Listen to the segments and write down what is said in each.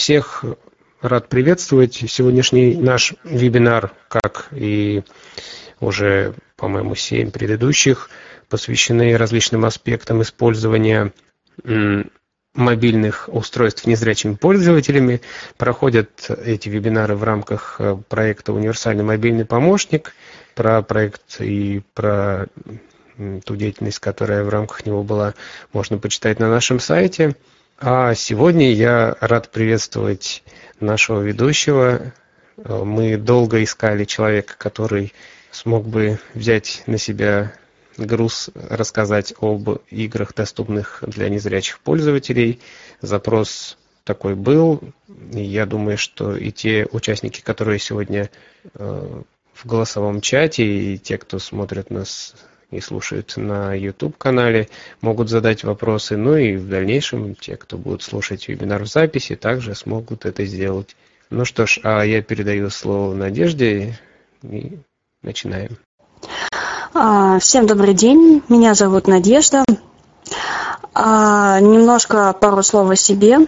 Всех рад приветствовать. Сегодняшний наш вебинар, как и уже, по-моему, семь предыдущих, посвящены различным аспектам использования мобильных устройств незрячими пользователями. Проходят эти вебинары в рамках э, проекта «Универсальный мобильный помощник», про проект и про ту деятельность, которая в рамках него была, можно почитать на нашем сайте. А сегодня я рад приветствовать нашего ведущего. Мы долго искали человека, который смог бы взять на себя груз рассказать об играх, доступных для незрячих пользователей. Запрос такой был. И я думаю, что и те участники, которые сегодня э, в голосовом чате, и те, кто смотрят нас и слушают на YouTube-канале, могут задать вопросы. Ну и в дальнейшем те, кто будут слушать вебинар в записи, также смогут это сделать. Ну что ж, а я передаю слово Надежде и начинаем. А, всем добрый день, меня зовут Надежда. А, немножко пару слов о себе.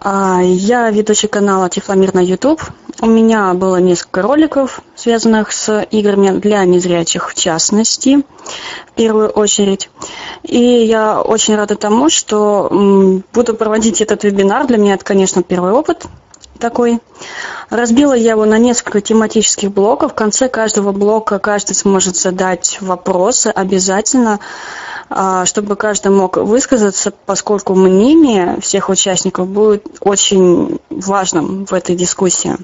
А, я ведущий канала Тифломир на YouTube. У меня было несколько роликов, связанных с играми для незрячих в частности, в первую очередь. И я очень рада тому, что буду проводить этот вебинар. Для меня это, конечно, первый опыт такой. Разбила я его на несколько тематических блоков. В конце каждого блока каждый сможет задать вопросы обязательно, а, чтобы каждый мог высказаться, поскольку мнение всех участников будет очень важным в этой дискуссии.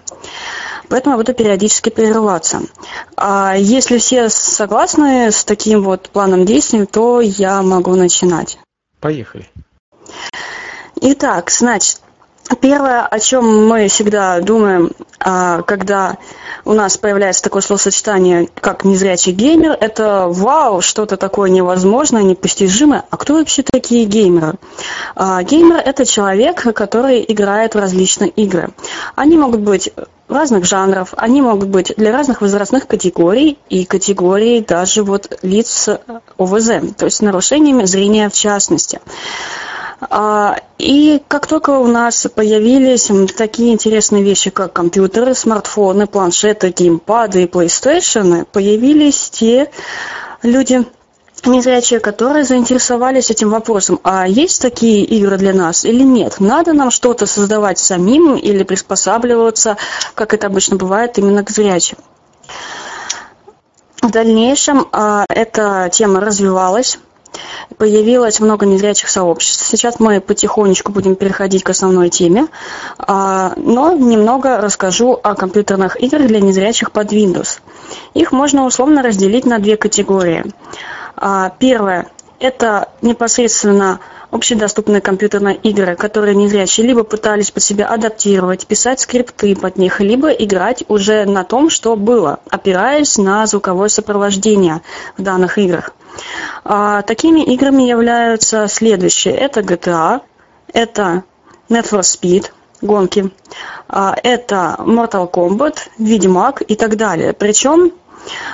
Поэтому я буду периодически прерываться. А если все согласны с таким вот планом действий, то я могу начинать. Поехали. Итак, значит, Первое, о чем мы всегда думаем, а, когда у нас появляется такое словосочетание, как незрячий геймер, это вау, что-то такое невозможное, непостижимое. А кто вообще такие геймеры? А, геймер – это человек, который играет в различные игры. Они могут быть разных жанров, они могут быть для разных возрастных категорий и категорий даже вот лиц ОВЗ, то есть с нарушениями зрения в частности. А, и как только у нас появились такие интересные вещи, как компьютеры, смартфоны, планшеты, геймпады и PlayStation, появились те люди, незрячие, которые заинтересовались этим вопросом. А есть такие игры для нас или нет? Надо нам что-то создавать самим или приспосабливаться, как это обычно бывает, именно к зрячим? В дальнейшем а, эта тема развивалась появилось много незрячих сообществ. Сейчас мы потихонечку будем переходить к основной теме, а, но немного расскажу о компьютерных играх для незрячих под Windows. Их можно условно разделить на две категории. А, первое – это непосредственно общедоступные компьютерные игры, которые незрячие либо пытались под себя адаптировать, писать скрипты под них, либо играть уже на том, что было, опираясь на звуковое сопровождение в данных играх. А, такими играми являются следующие. Это GTA, это Need for Speed, гонки, а, это Mortal Kombat, Ведьмак и так далее. Причем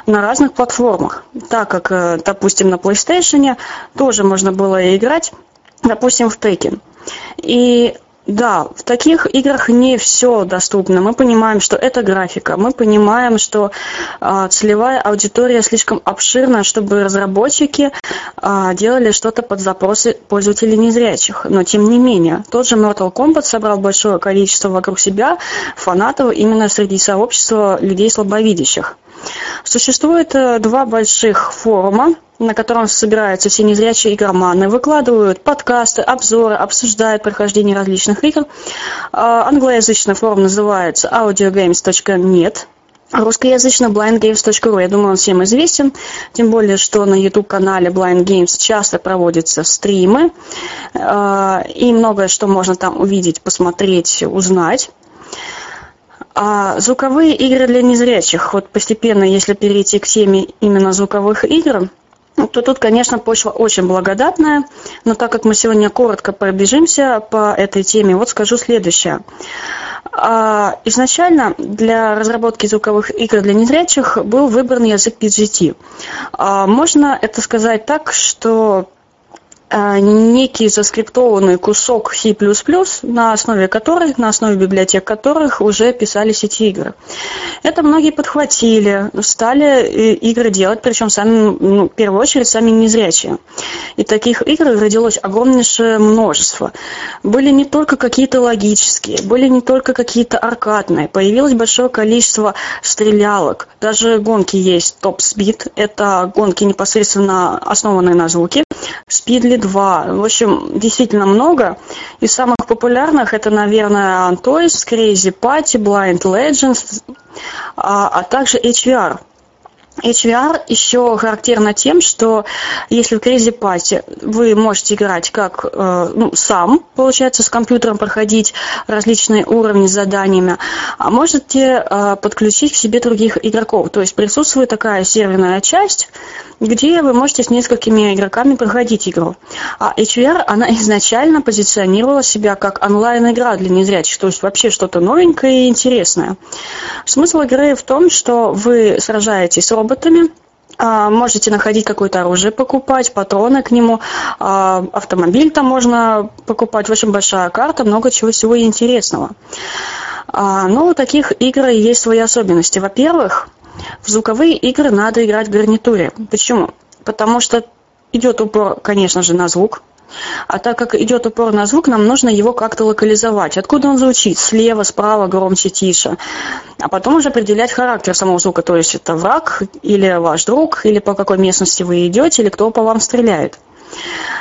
на разных платформах, так как, э, допустим, на PlayStation тоже можно было играть, допустим, в Tekken. И да, в таких играх не все доступно. Мы понимаем, что это графика. Мы понимаем, что э, целевая аудитория слишком обширна, чтобы разработчики э, делали что-то под запросы пользователей незрячих. Но тем не менее, тот же Mortal Kombat собрал большое количество вокруг себя фанатов именно среди сообщества людей слабовидящих. Существует э, два больших форума, на котором собираются все незрячие игроманы, выкладывают подкасты, обзоры, обсуждают прохождение различных игр. А, англоязычный форум называется audiogames.net, Русскоязычно blindgames.ru, я думаю, он всем известен, тем более, что на YouTube-канале Blind Games часто проводятся стримы, а, и многое, что можно там увидеть, посмотреть, узнать. А звуковые игры для незрячих, вот постепенно, если перейти к теме именно звуковых игр, то тут, конечно, почва очень благодатная, но так как мы сегодня коротко пробежимся по этой теме, вот скажу следующее. А, изначально для разработки звуковых игр для незрячих был выбран язык PGT. А, можно это сказать так, что некий заскриптованный кусок C++, на основе которых, на основе библиотек которых уже писались эти игры. Это многие подхватили, стали э, игры делать, причем сами, ну, в первую очередь сами незрячие. И таких игр родилось огромнейшее множество. Были не только какие-то логические, были не только какие-то аркадные, появилось большое количество стрелялок. Даже гонки есть Speed, это гонки непосредственно основанные на звуке. Speedly 2. В общем, действительно много. Из самых популярных это, наверное, Toys, Crazy Party, Blind Legends, а, а также HVR. HVR еще характерно тем, что если в Crazy Party вы можете играть как э, ну, сам, получается, с компьютером проходить различные уровни с заданиями, а можете э, подключить к себе других игроков. То есть присутствует такая серверная часть, где вы можете с несколькими игроками проходить игру. А HVR, она изначально позиционировала себя как онлайн-игра для незрячих, то есть вообще что-то новенькое и интересное. Смысл игры в том, что вы сражаетесь с роботами, а, можете находить какое-то оружие, покупать, патроны к нему, а, автомобиль там можно покупать. В общем, большая карта, много чего всего интересного. А, но у таких игр есть свои особенности. Во-первых, в звуковые игры надо играть в гарнитуре. Почему? Потому что идет упор, конечно же, на звук. А так как идет упор на звук, нам нужно его как-то локализовать. Откуда он звучит? Слева, справа, громче, тише. А потом уже определять характер самого звука. То есть это враг, или ваш друг, или по какой местности вы идете, или кто по вам стреляет.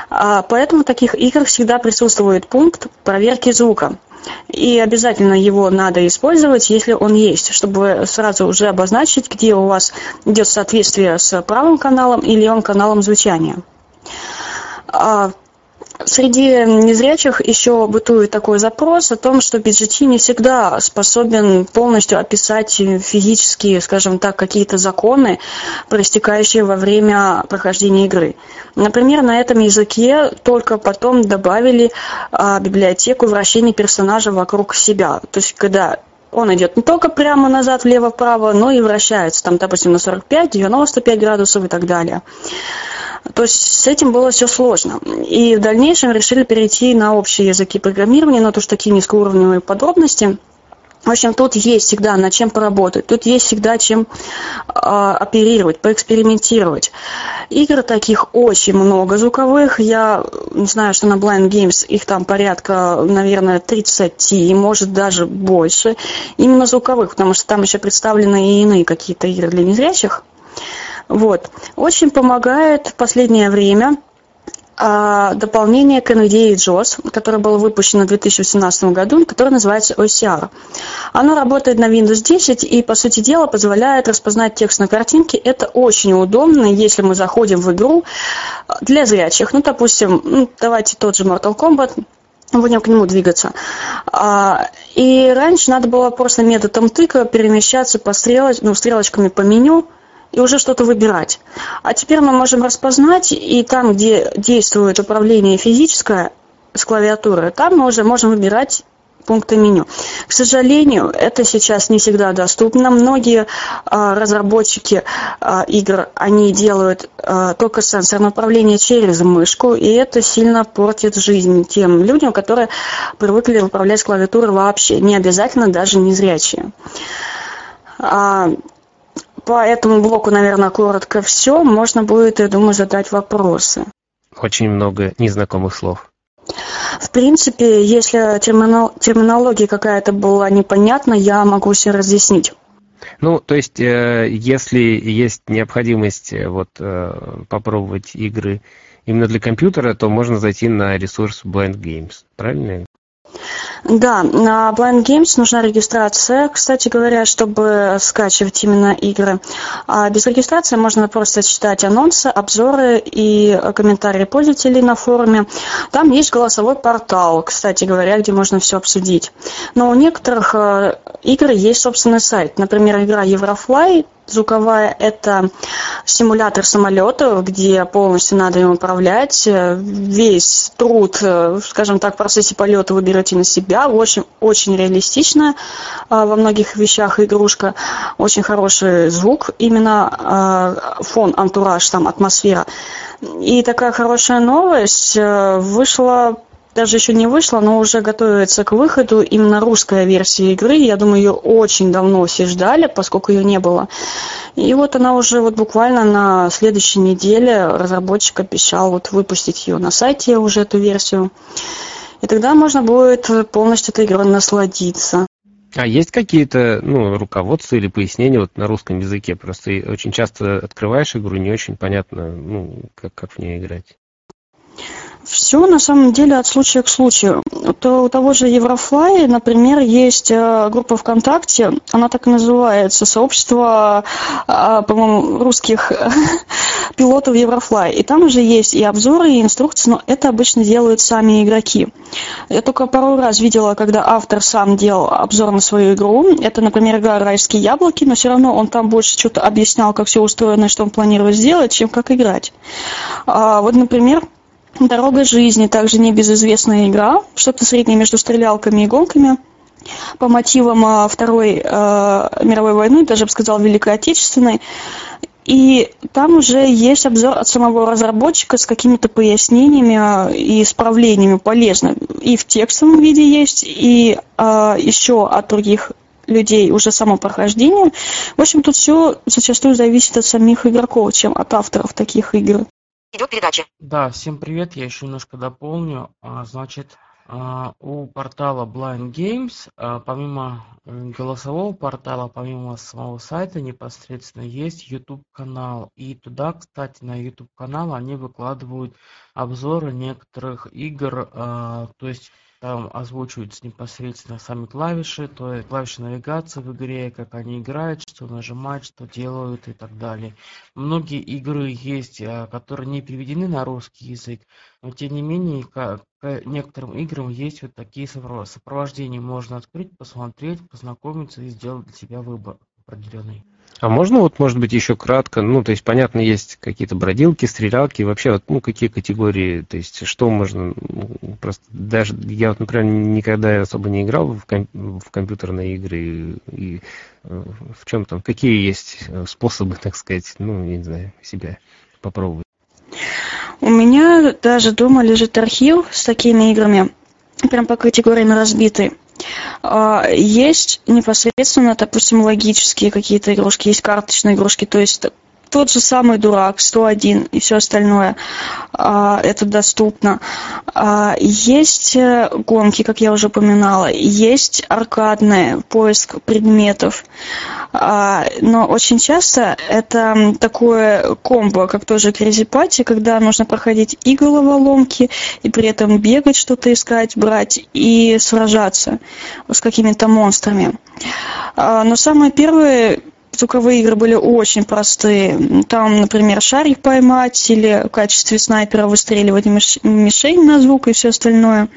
А поэтому в таких играх всегда присутствует пункт проверки звука. И обязательно его надо использовать, если он есть, чтобы сразу уже обозначить, где у вас идет соответствие с правым каналом или он каналом звучания. Среди незрячих еще бытует такой запрос о том, что BGT не всегда способен полностью описать физические, скажем так, какие-то законы, проистекающие во время прохождения игры. Например, на этом языке только потом добавили а, библиотеку вращения персонажа вокруг себя. То есть, когда он идет не только прямо назад, влево, вправо, но и вращается, там, допустим, на 45, 95 градусов и так далее. То есть с этим было все сложно. И в дальнейшем решили перейти на общие языки программирования, но тоже такие низкоуровневые подробности. В общем, тут есть всегда над чем поработать, тут есть всегда чем э, оперировать, поэкспериментировать. Игр таких очень много звуковых. Я знаю, что на Blind Games их там порядка, наверное, 30, может даже больше. Именно звуковых, потому что там еще представлены и иные какие-то игры для незрячих. Вот. Очень помогает в последнее время дополнение к NVDA JOS, которое было выпущено в 2018 году, которое называется OCR. Оно работает на Windows 10 и, по сути дела, позволяет распознать текст на картинке. Это очень удобно, если мы заходим в игру для зрячих. Ну, допустим, ну, давайте тот же Mortal Kombat, будем к нему двигаться. А, и раньше надо было просто методом тыка перемещаться по стрелоч... ну, стрелочками по меню, и уже что-то выбирать. А теперь мы можем распознать, и там, где действует управление физическое с клавиатуры, там мы уже можем выбирать пункты меню. К сожалению, это сейчас не всегда доступно. Многие а, разработчики а, игр, они делают а, только сенсорное управление через мышку, и это сильно портит жизнь тем людям, которые привыкли управлять с клавиатуры вообще, не обязательно даже незрячие. По этому блоку, наверное, коротко все. Можно будет, я думаю, задать вопросы. Очень много незнакомых слов. В принципе, если терминология какая-то была непонятна, я могу все разъяснить. Ну, то есть, э, если есть необходимость э, вот э, попробовать игры именно для компьютера, то можно зайти на ресурс Blind Games, правильно? Да, на Blind Games нужна регистрация, кстати говоря, чтобы скачивать именно игры. А без регистрации можно просто читать анонсы, обзоры и комментарии пользователей на форуме. Там есть голосовой портал, кстати говоря, где можно все обсудить. Но у некоторых э, игр есть собственный сайт. Например, игра Eurofly Звуковая – это симулятор самолета, где полностью надо им управлять. Весь труд, скажем так, в процессе полета вы берете на себя. Очень, очень реалистичная а, во многих вещах игрушка. Очень хороший звук, именно а, фон, антураж, там атмосфера. И такая хорошая новость. Э, вышла даже еще не вышла, но уже готовится к выходу именно русская версия игры. Я думаю, ее очень давно все ждали, поскольку ее не было. И вот она уже вот буквально на следующей неделе разработчик обещал вот выпустить ее на сайте, уже эту версию. И тогда можно будет полностью этой игрой насладиться. А есть какие-то ну, руководства или пояснения вот на русском языке? Просто очень часто открываешь игру, не очень понятно, ну, как, как в ней играть. Все на самом деле от случая к случаю. То, у того же Еврофлай, например, есть э, группа ВКонтакте, она так и называется, сообщество, э, по-моему, русских пилотов Еврофлай. И там уже есть и обзоры, и инструкции, но это обычно делают сами игроки. Я только пару раз видела, когда автор сам делал обзор на свою игру. Это, например, игра «Райские яблоки», но все равно он там больше что-то объяснял, как все устроено, что он планирует сделать, чем как играть. А, вот, например, Дорога жизни также небезызвестная игра, что-то среднее между стрелялками и гонками по мотивам а, Второй э, мировой войны, даже бы сказал Великой Отечественной. И там уже есть обзор от самого разработчика с какими-то пояснениями а, и исправлениями полезно. И в текстовом виде есть, и э, еще от других людей уже само прохождение. В общем, тут все зачастую зависит от самих игроков, чем от авторов таких игр. Идет передача. Да, всем привет, я еще немножко дополню. А, значит, а, у портала Blind Games, а, помимо э, голосового портала, помимо самого сайта непосредственно, есть YouTube канал. И туда, кстати, на YouTube канал они выкладывают обзоры некоторых игр, то есть там озвучиваются непосредственно сами клавиши, то есть клавиши навигации в игре, как они играют, что нажимают, что делают и так далее. Многие игры есть, а, которые не переведены на русский язык, но тем не менее к некоторым играм есть вот такие сопровождения. Можно открыть, посмотреть, познакомиться и сделать для себя выбор определенный. А можно вот, может быть, еще кратко, ну, то есть, понятно, есть какие-то бродилки, стрелялки, вообще, вот, ну, какие категории, то есть, что можно, ну, просто даже, я вот, например, никогда особо не играл в, ком- в компьютерные игры, и, и э, в чем там, какие есть э, способы, так сказать, ну, я не знаю, себя попробовать. У меня даже дома лежит архив с такими играми, прям по категориям разбитый. А, есть непосредственно, допустим, логические какие-то игрушки, есть карточные игрушки, то есть тот же самый дурак, 101 и все остальное, а, это доступно. А, есть э, гонки, как я уже упоминала, есть аркадные, поиск предметов. А, но очень часто это такое комбо, как тоже Crazy Party, когда нужно проходить и головоломки, и при этом бегать, что-то искать, брать и сражаться с какими-то монстрами. Но самое первое звуковые игры были очень простые. Там, например, шарик поймать или в качестве снайпера выстреливать мишень на звук и все остальное.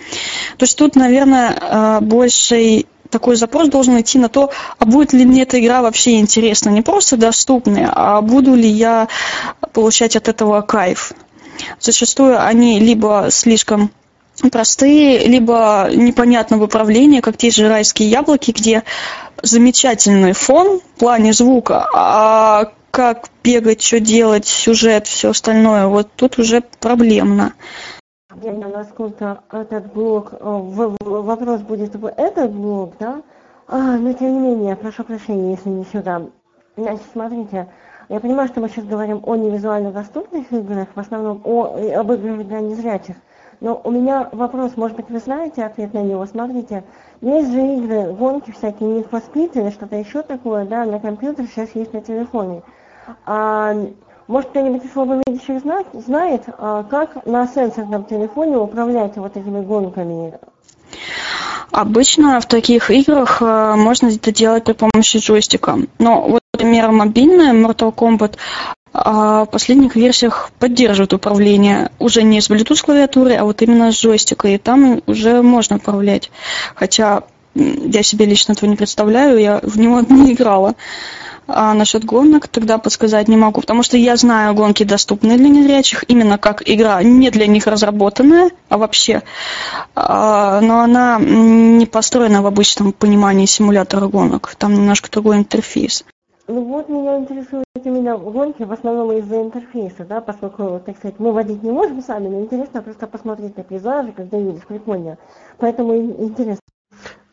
То есть тут, наверное, больший такой запрос должен идти на то, а будет ли мне эта игра вообще интересна. Не просто доступная, а буду ли я получать от этого кайф. Зачастую они либо слишком простые, либо непонятного управления, как те же райские яблоки, где замечательный фон в плане звука, а как бегать, что делать, сюжет, все остальное, вот тут уже проблемно. насколько этот блог, вопрос будет в этот блог, да? А, но тем не менее, прошу прощения, если не сюда. Значит, смотрите, я понимаю, что мы сейчас говорим о невизуально доступных играх, в основном о, об играх для незрячих. Но у меня вопрос, может быть, вы знаете ответ на него. Смотрите, есть же игры, гонки всякие, Need for что-то еще такое, да, на компьютере сейчас есть на телефоне. А, может, кто-нибудь из слабовидящих знает, знает а, как на сенсорном телефоне управлять вот этими гонками? Обычно в таких играх э, можно это делать при помощи джойстика. Но вот, например, мобильная Mortal Kombat а в последних версиях поддерживает управление уже не с Bluetooth клавиатурой, а вот именно с джойстика, и там уже можно управлять. Хотя я себе лично этого не представляю, я в него не играла. А насчет гонок тогда подсказать не могу, потому что я знаю гонки доступные для незрячих, именно как игра не для них разработанная, а вообще. А, но она не построена в обычном понимании симулятора гонок, там немножко другой интерфейс. Ну вот меня интересует именно гонки в основном из-за интерфейса, да, поскольку, так сказать, мы водить не можем сами, но интересно просто посмотреть на пейзажи, когда едешь, прикольно. Поэтому интересно.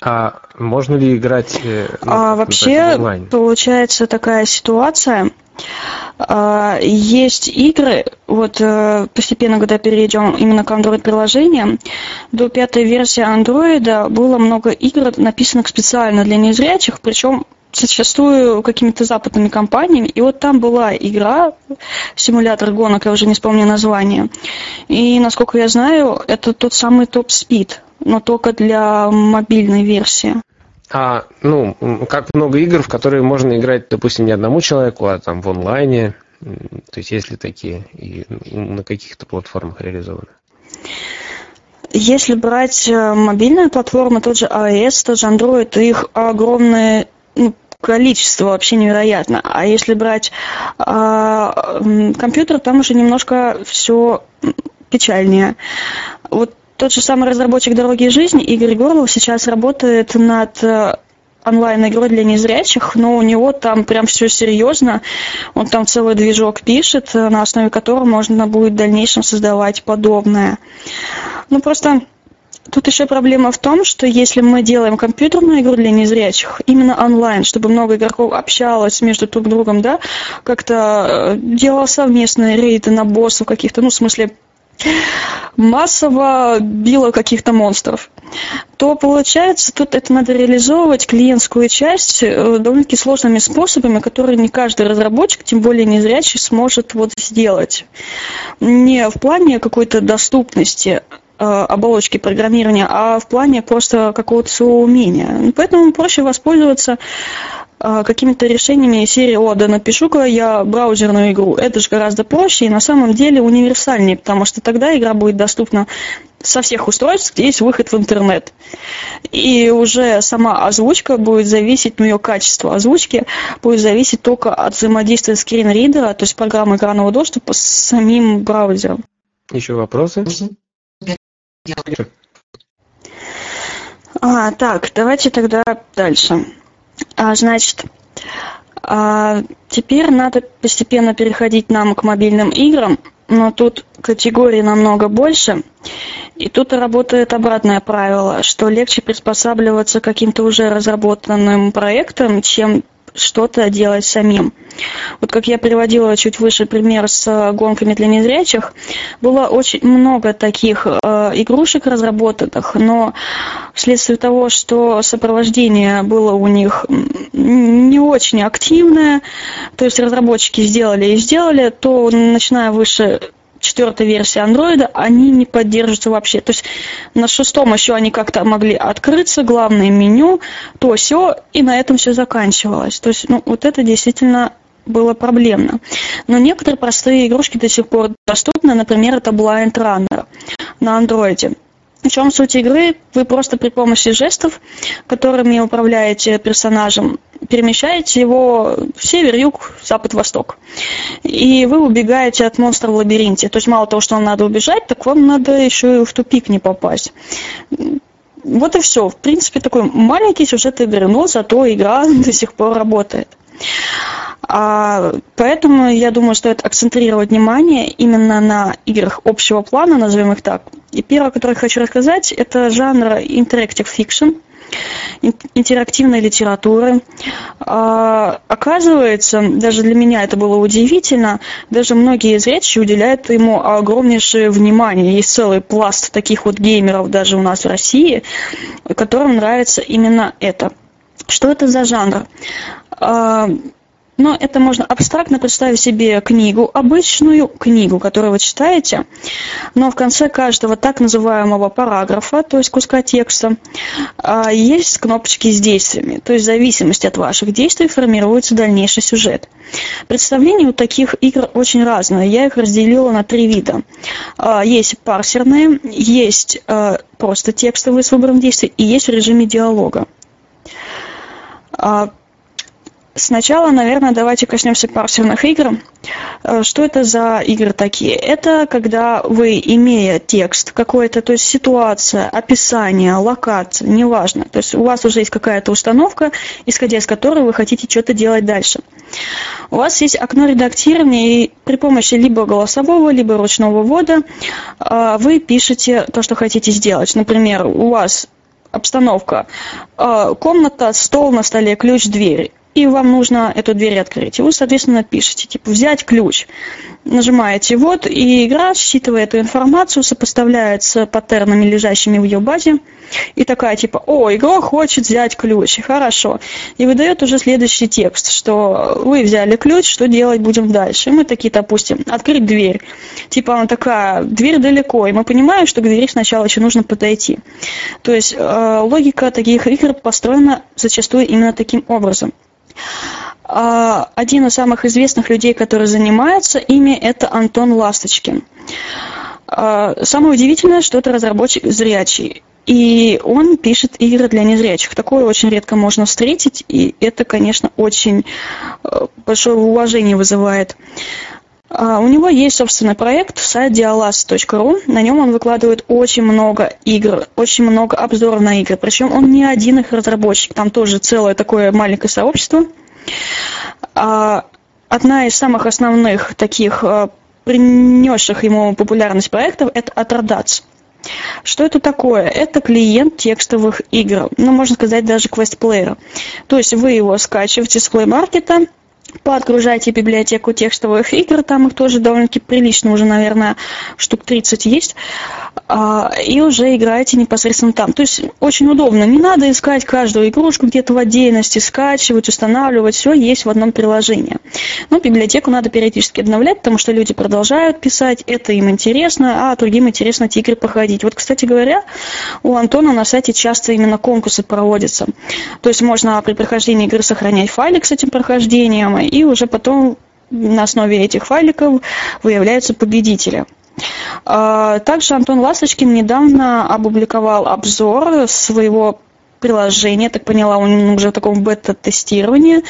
А можно ли играть э, а, вообще, онлайн? получается такая ситуация. А, есть игры, вот э, постепенно, когда перейдем именно к Android-приложениям, до пятой версии Android было много игр, написанных специально для незрячих, причем зачастую какими-то западными компаниями. И вот там была игра, симулятор гонок, я уже не вспомню название. И, насколько я знаю, это тот самый Top Speed, но только для мобильной версии. А, ну, как много игр, в которые можно играть, допустим, не одному человеку, а там в онлайне. То есть есть ли такие и на каких-то платформах реализованы? Если брать э, мобильные платформы, тот же iOS, тот же Android, их огромное ну, количество вообще невероятно. А если брать а, компьютер, там уже немножко все печальнее. Вот тот же самый разработчик «Дороги жизни» Игорь Горлов сейчас работает над э, онлайн-игрой для незрячих, но у него там прям все серьезно. Он там целый движок пишет, э, на основе которого можно будет в дальнейшем создавать подобное. Ну, просто Тут еще проблема в том, что если мы делаем компьютерную игру для незрячих, именно онлайн, чтобы много игроков общалось между друг другом, да, как-то э, делал совместные рейды на боссов каких-то, ну, в смысле, массово било каких-то монстров, то получается, тут это надо реализовывать клиентскую часть э, довольно-таки сложными способами, которые не каждый разработчик, тем более незрячий, сможет вот сделать. Не в плане какой-то доступности, оболочки программирования, а в плане просто какого-то своего умения. Поэтому проще воспользоваться а, какими-то решениями серии «О, да напишу-ка я браузерную игру». Это же гораздо проще и на самом деле универсальнее, потому что тогда игра будет доступна со всех устройств, где есть выход в интернет. И уже сама озвучка будет зависеть, ну, ее качество озвучки будет зависеть только от взаимодействия скринридера, то есть программы экранного доступа с самим браузером. Еще вопросы? А, так, давайте тогда дальше. А, значит, а, теперь надо постепенно переходить нам к мобильным играм, но тут категорий намного больше. И тут работает обратное правило, что легче приспосабливаться к каким-то уже разработанным проектам, чем что-то делать самим. Вот как я приводила чуть выше пример с э, гонками для незрячих, было очень много таких э, игрушек разработанных, но вследствие того, что сопровождение было у них не очень активное, то есть разработчики сделали и сделали, то начиная выше четвертой версии андроида, они не поддерживаются вообще. То есть на шестом еще они как-то могли открыться, главное меню, то все, и на этом все заканчивалось. То есть, ну, вот это действительно было проблемно. Но некоторые простые игрушки до сих пор доступны, например, это Blind Runner на андроиде. В чем суть игры? Вы просто при помощи жестов, которыми управляете персонажем, перемещаете его в север, юг, запад, восток. И вы убегаете от монстра в лабиринте. То есть мало того, что вам надо убежать, так вам надо еще и в тупик не попасть. Вот и все. В принципе, такой маленький сюжет игры, но зато игра до сих пор работает. А, поэтому я думаю, стоит акцентрировать внимание именно на играх общего плана, назовем их так. И первое, которое хочу рассказать, это жанр interactive fiction, интерактивной литературы. А, оказывается, даже для меня это было удивительно, даже многие зрячие уделяют ему огромнейшее внимание. Есть целый пласт таких вот геймеров даже у нас в России, которым нравится именно это. Что это за жанр? А, но это можно абстрактно представить себе книгу, обычную книгу, которую вы читаете, но в конце каждого так называемого параграфа, то есть куска текста, а, есть кнопочки с действиями. То есть в зависимости от ваших действий формируется дальнейший сюжет. Представления у таких игр очень разные. Я их разделила на три вида. А, есть парсерные, есть просто текстовые с выбором действий и есть в режиме диалога Сначала, наверное, давайте коснемся парсерных игр. Э, что это за игры такие? Это когда вы, имея текст какой-то, то есть ситуация, описание, локация, неважно, то есть у вас уже есть какая-то установка, исходя из которой вы хотите что-то делать дальше. У вас есть окно редактирования, и при помощи либо голосового, либо ручного ввода э, вы пишете то, что хотите сделать. Например, у вас обстановка, э, комната, стол на столе, ключ, дверь и вам нужно эту дверь открыть. И вы, соответственно, пишете, типа, взять ключ. Нажимаете вот, и игра, считывая эту информацию, сопоставляет с паттернами, лежащими в ее базе, и такая, типа, о, игрок хочет взять ключ, хорошо. И выдает уже следующий текст, что вы взяли ключ, что делать будем дальше. И мы такие, допустим, открыть дверь. Типа она такая, дверь далеко, и мы понимаем, что к двери сначала еще нужно подойти. То есть э, логика таких игр построена зачастую именно таким образом. А, один из самых известных людей, который занимается ими, это Антон Ласточкин. А, самое удивительное, что это разработчик зрячий. И он пишет игры для незрячих. Такое очень редко можно встретить, и это, конечно, очень э, большое уважение вызывает. А, у него есть собственный проект, сайт dialas.ru. На нем он выкладывает очень много игр, очень много обзоров на игры. Причем он не один их разработчик, там тоже целое такое маленькое сообщество. А, одна из самых основных таких а, принесших ему популярность проектов – это Atrodats. Что это такое? Это клиент текстовых игр, ну, можно сказать, даже квестплеера. То есть вы его скачиваете с Play Market, подгружайте библиотеку текстовых игр, там их тоже довольно-таки прилично, уже, наверное, штук 30 есть, а, и уже играете непосредственно там. То есть очень удобно, не надо искать каждую игрушку где-то в отдельности, скачивать, устанавливать, все есть в одном приложении. Но библиотеку надо периодически обновлять, потому что люди продолжают писать, это им интересно, а другим интересно эти игры походить. Вот, кстати говоря, у Антона на сайте часто именно конкурсы проводятся. То есть можно при прохождении игры сохранять файлик с этим прохождением, и уже потом на основе этих файликов выявляются победители. А, также Антон Ласточкин недавно опубликовал обзор своего приложения, так поняла, он уже в таком бета-тестировании.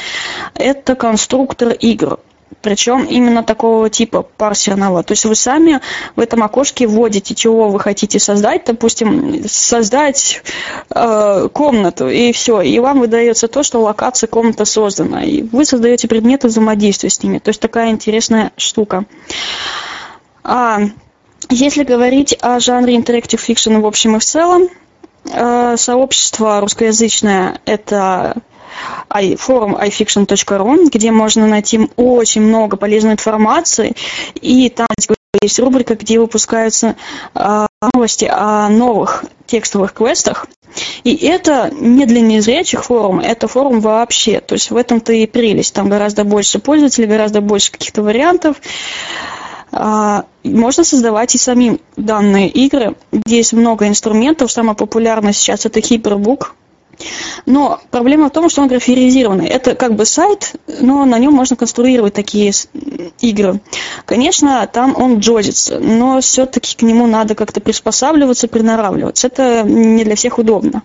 Это конструктор игр причем именно такого типа парсерного. То есть вы сами в этом окошке вводите, чего вы хотите создать, допустим, создать э, комнату, и все, и вам выдается то, что локация комнаты создана, и вы создаете предметы взаимодействия с ними. То есть такая интересная штука. А, если говорить о жанре interactive fiction в общем и в целом, э, сообщество русскоязычное – это форум ifiction.ru, где можно найти очень много полезной информации, и там есть рубрика, где выпускаются э, новости о новых текстовых квестах. И это не для незрячих форум, это форум вообще. То есть в этом-то и прелесть. Там гораздо больше пользователей, гораздо больше каких-то вариантов. А, можно создавать и самим данные игры. Здесь много инструментов. Самое популярное сейчас это Hyperbook. Но проблема в том, что он графиризированный. Это как бы сайт, но на нем можно конструировать такие игры. Конечно, там он джозится, но все-таки к нему надо как-то приспосабливаться, приноравливаться. Это не для всех удобно.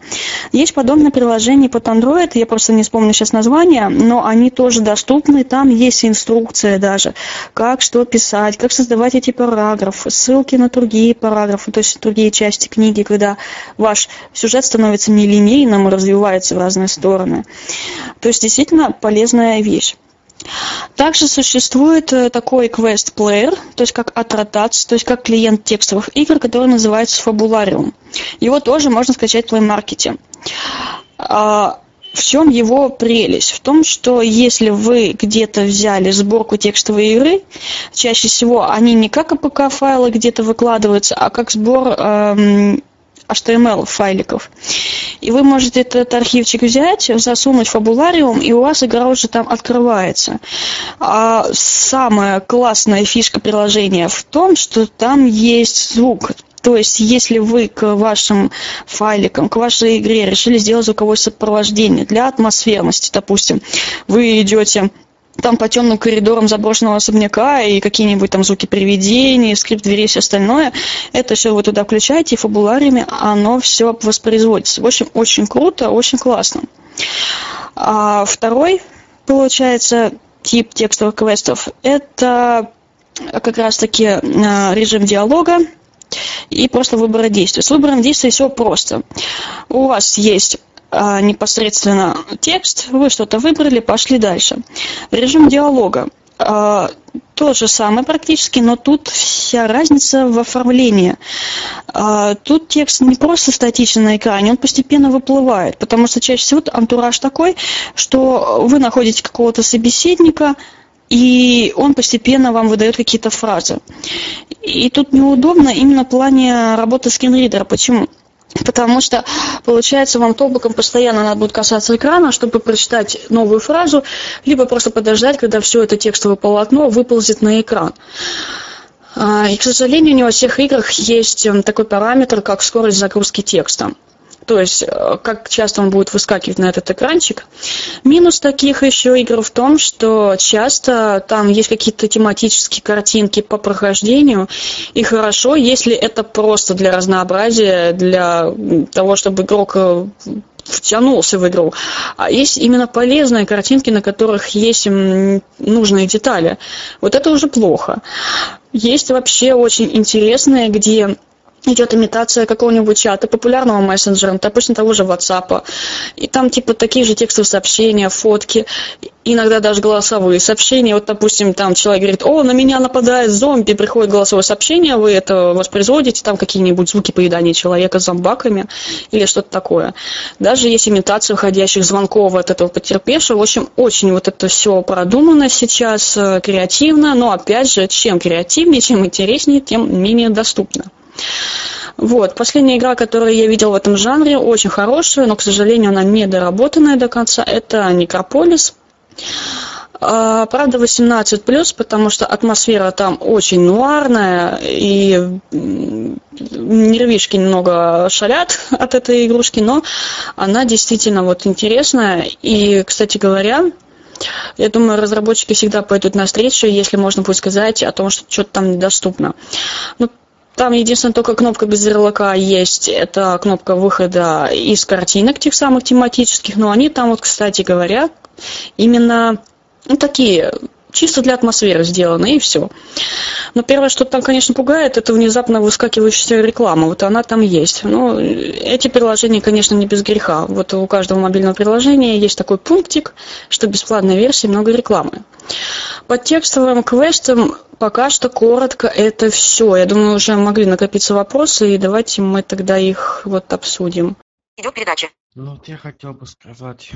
Есть подобное приложение под Android, я просто не вспомню сейчас название, но они тоже доступны. Там есть инструкция даже, как что писать, как создавать эти параграфы, ссылки на другие параграфы, то есть другие части книги, когда ваш сюжет становится нелинейным развивается в разные стороны. То есть действительно полезная вещь. Также существует э, такой квест плеер, то есть как Atrotats, то есть как клиент текстовых игр, который называется Fabularium. Его тоже можно скачать в Play Market. А, в чем его прелесть? В том, что если вы где-то взяли сборку текстовой игры, чаще всего они не как APK-файлы где-то выкладываются, а как сбор эм, HTML файликов. И вы можете этот архивчик взять, засунуть в фабулариум, и у вас игра уже там открывается. А самая классная фишка приложения в том, что там есть звук. То есть, если вы к вашим файликам, к вашей игре решили сделать звуковое сопровождение для атмосферности, допустим, вы идете там по темным коридорам заброшенного особняка и какие-нибудь там звуки привидений, скрип дверей и все остальное. Это все вы туда включаете, и фабулариями оно все воспроизводится. В общем, очень круто, очень классно. А второй получается, тип текстовых квестов. Это как раз-таки режим диалога и просто выбора действий. С выбором действий все просто. У вас есть непосредственно текст, вы что-то выбрали, пошли дальше. Режим диалога то же самое практически, но тут вся разница в оформлении. А, тут текст не просто статичен на экране, он постепенно выплывает, потому что чаще всего антураж такой, что вы находите какого-то собеседника, и он постепенно вам выдает какие-то фразы. И тут неудобно именно в плане работы скринридера. Почему? Потому что, получается, вам толбиком постоянно надо будет касаться экрана, чтобы прочитать новую фразу, либо просто подождать, когда все это текстовое полотно выползет на экран. А, и, к сожалению, не во всех играх есть эм, такой параметр, как скорость загрузки текста то есть э, как часто он будет выскакивать на этот экранчик. Минус таких еще игр в том, что часто там есть какие-то тематические картинки по прохождению, и хорошо, если это просто для разнообразия, для того, чтобы игрок э, втянулся в игру. А есть именно полезные картинки, на которых есть нужные детали. Вот это уже плохо. Есть вообще очень интересные, где идет имитация какого-нибудь чата, популярного мессенджера, допустим, того же WhatsApp. И там типа такие же текстовые сообщения, фотки, иногда даже голосовые сообщения. Вот, допустим, там человек говорит, о, на меня нападает зомби, приходит голосовое сообщение, вы это воспроизводите, там какие-нибудь звуки поедания человека с зомбаками или что-то такое. Даже есть имитация входящих звонков от этого потерпевшего. В общем, очень вот это все продумано сейчас, э, креативно, но опять же, чем креативнее, чем интереснее, тем менее доступно. Вот. Последняя игра, которую я видел в этом жанре, очень хорошая, но, к сожалению, она не доработанная до конца. Это Некрополис. А, правда, 18 плюс, потому что атмосфера там очень нуарная, и нервишки немного шалят от этой игрушки, но она действительно вот интересная. И, кстати говоря, я думаю, разработчики всегда пойдут навстречу, если можно будет сказать о том, что что-то там недоступно. Ну, там единственное только кнопка без ярлыка есть. Это кнопка выхода из картинок тех самых тематических. Но они там вот, кстати говоря, именно ну, такие чисто для атмосферы сделаны, и все. Но первое, что там, конечно, пугает, это внезапно выскакивающая реклама. Вот она там есть. Но эти приложения, конечно, не без греха. Вот у каждого мобильного приложения есть такой пунктик, что в бесплатной версии много рекламы. По текстовым квестам пока что коротко это все. Я думаю, уже могли накопиться вопросы, и давайте мы тогда их вот обсудим. Идет передача. Ну, вот я хотел бы сказать,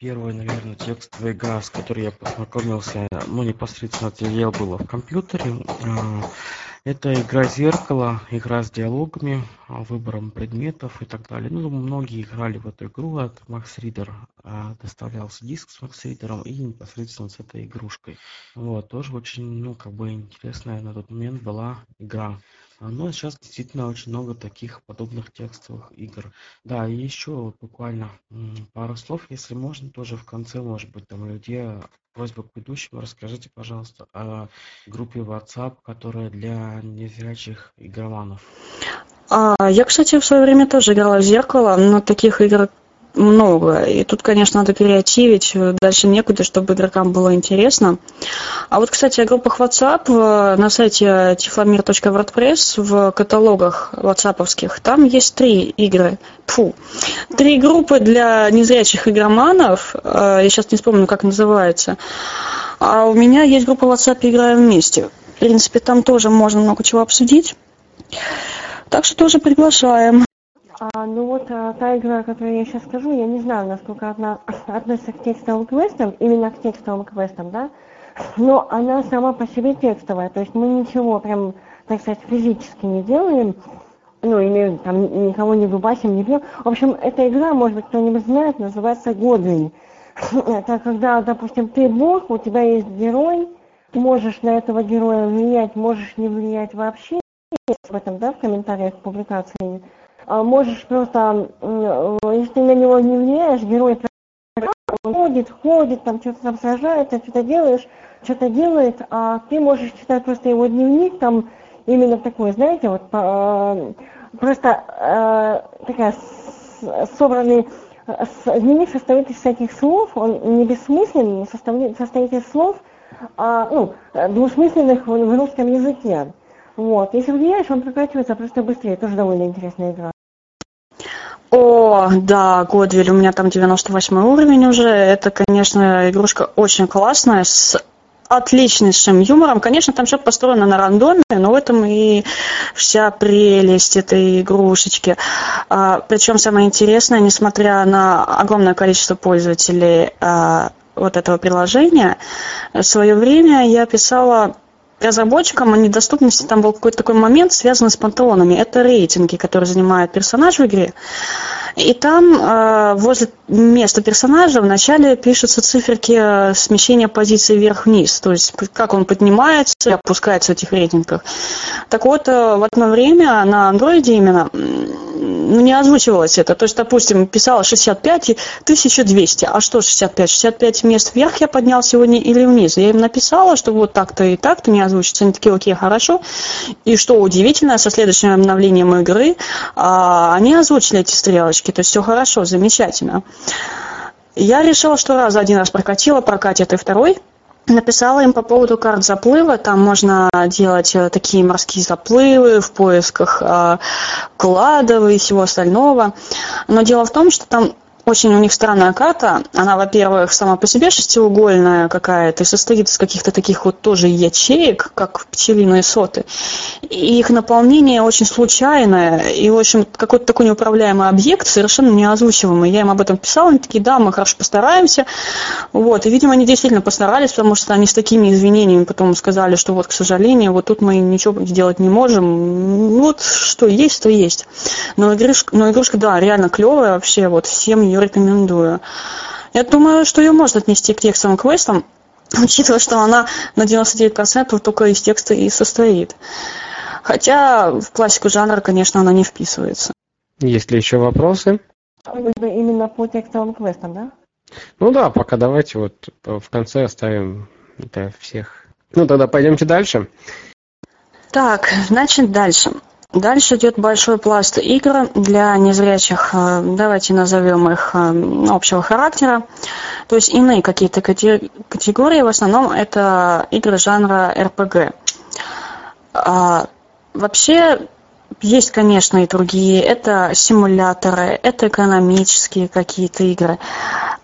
первая, наверное, текстовая игра, с которой я познакомился, ну, непосредственно я было в компьютере. Э, это игра зеркало, игра с диалогами, а, выбором предметов и так далее. Ну, многие играли в эту игру от Reader. А, доставлялся диск с Max Reader и непосредственно с этой игрушкой. Вот, тоже очень, ну, как бы интересная на тот момент была игра. А, но сейчас действительно очень много таких подобных текстовых игр. Да, и еще буквально пару слов, если можно, тоже в конце, может быть, там людей просьба к ведущему, расскажите, пожалуйста, о группе WhatsApp, которая для незрячих игроманов. А, я, кстати, в свое время тоже играла в зеркало, но таких игр много. И тут, конечно, надо креативить, дальше некуда, чтобы игрокам было интересно. А вот, кстати, о группах WhatsApp э, на сайте tiflamir.wordpress в каталогах ватсаповских там есть три игры. Фу. Три группы для незрячих игроманов. Э, я сейчас не вспомню, как называется. А у меня есть группа WhatsApp «Играем вместе». В принципе, там тоже можно много чего обсудить. Так что тоже приглашаем. А, ну вот а, та игра, которую я сейчас скажу, я не знаю, насколько она относится к текстовым квестам, именно к текстовым квестам, да, но она сама по себе текстовая, то есть мы ничего прям, так сказать, физически не делаем, ну, имею там, никого не дубасим, не бьем. В общем, эта игра, может быть, кто-нибудь знает, называется Годвин. Это когда, допустим, ты бог, у тебя есть герой, можешь на этого героя влиять, можешь не влиять вообще, об этом, да, в комментариях к публикации можешь просто, если ты на него не влияешь, герой ходит, ходит, там что-то там сражается, что-то делаешь, что-то делает, а ты можешь читать просто его дневник, там именно такой, знаете, вот а, просто э, такая собранный дневник состоит из всяких слов, он не бессмысленный, состоит, из слов, а, ну, двусмысленных в русском языке. Вот. Если влияешь, он прокачивается просто быстрее. Тоже довольно интересная игра. О, да, Годвиль, у меня там 98 уровень уже. Это, конечно, игрушка очень классная, с отличнейшим юмором. Конечно, там все построено на рандоме, но в этом и вся прелесть этой игрушечки. А, причем самое интересное, несмотря на огромное количество пользователей а, вот этого приложения, в свое время я писала разработчикам о недоступности там был какой-то такой момент, связанный с пантеонами. Это рейтинги, которые занимает персонаж в игре. И там э, возле места персонажа вначале пишутся циферки э, смещения позиции вверх-вниз, то есть как он поднимается и опускается в этих рейтингах. Так вот, э, в одно время на андроиде именно ну, не озвучивалось это. То есть, допустим, писала 65 и 1200. А что 65? 65 мест вверх я поднял сегодня или вниз? Я им написала, что вот так-то и так-то не озвучится. Они такие, окей, хорошо. И что удивительно, со следующим обновлением игры а, они озвучили эти стрелочки. То есть, все хорошо, замечательно. Я решила, что раз один раз прокатила, прокатит и второй – Написала им по поводу карт заплыва. Там можно делать э, такие морские заплывы в поисках э, кладов и всего остального. Но дело в том, что там очень у них странная карта. Она, во-первых, сама по себе шестиугольная какая-то и состоит из каких-то таких вот тоже ячеек, как пчелиные соты. И их наполнение очень случайное. И, в общем, какой-то такой неуправляемый объект, совершенно неозвучиваемый. Я им об этом писала, они такие, да, мы хорошо постараемся. Вот. И, видимо, они действительно постарались, потому что они с такими извинениями потом сказали, что вот, к сожалению, вот тут мы ничего сделать не можем. Вот что есть, то есть. Но игрушка, но игрушка да, реально клевая вообще. Вот всем ее рекомендую. Я думаю, что ее можно отнести к текстовым квестам, учитывая, что она на 99% только из текста и состоит. Хотя в классику жанра, конечно, она не вписывается. Есть ли еще вопросы? Именно по текстовым квестам, да? Ну да, пока давайте вот в конце оставим для всех. Ну тогда пойдемте дальше. Так, значит дальше. Дальше идет большой пласт игр для незрячих, э, давайте назовем их э, общего характера. То есть иные какие-то категории, в основном это игры жанра RPG. А, вообще есть, конечно, и другие. Это симуляторы, это экономические какие-то игры,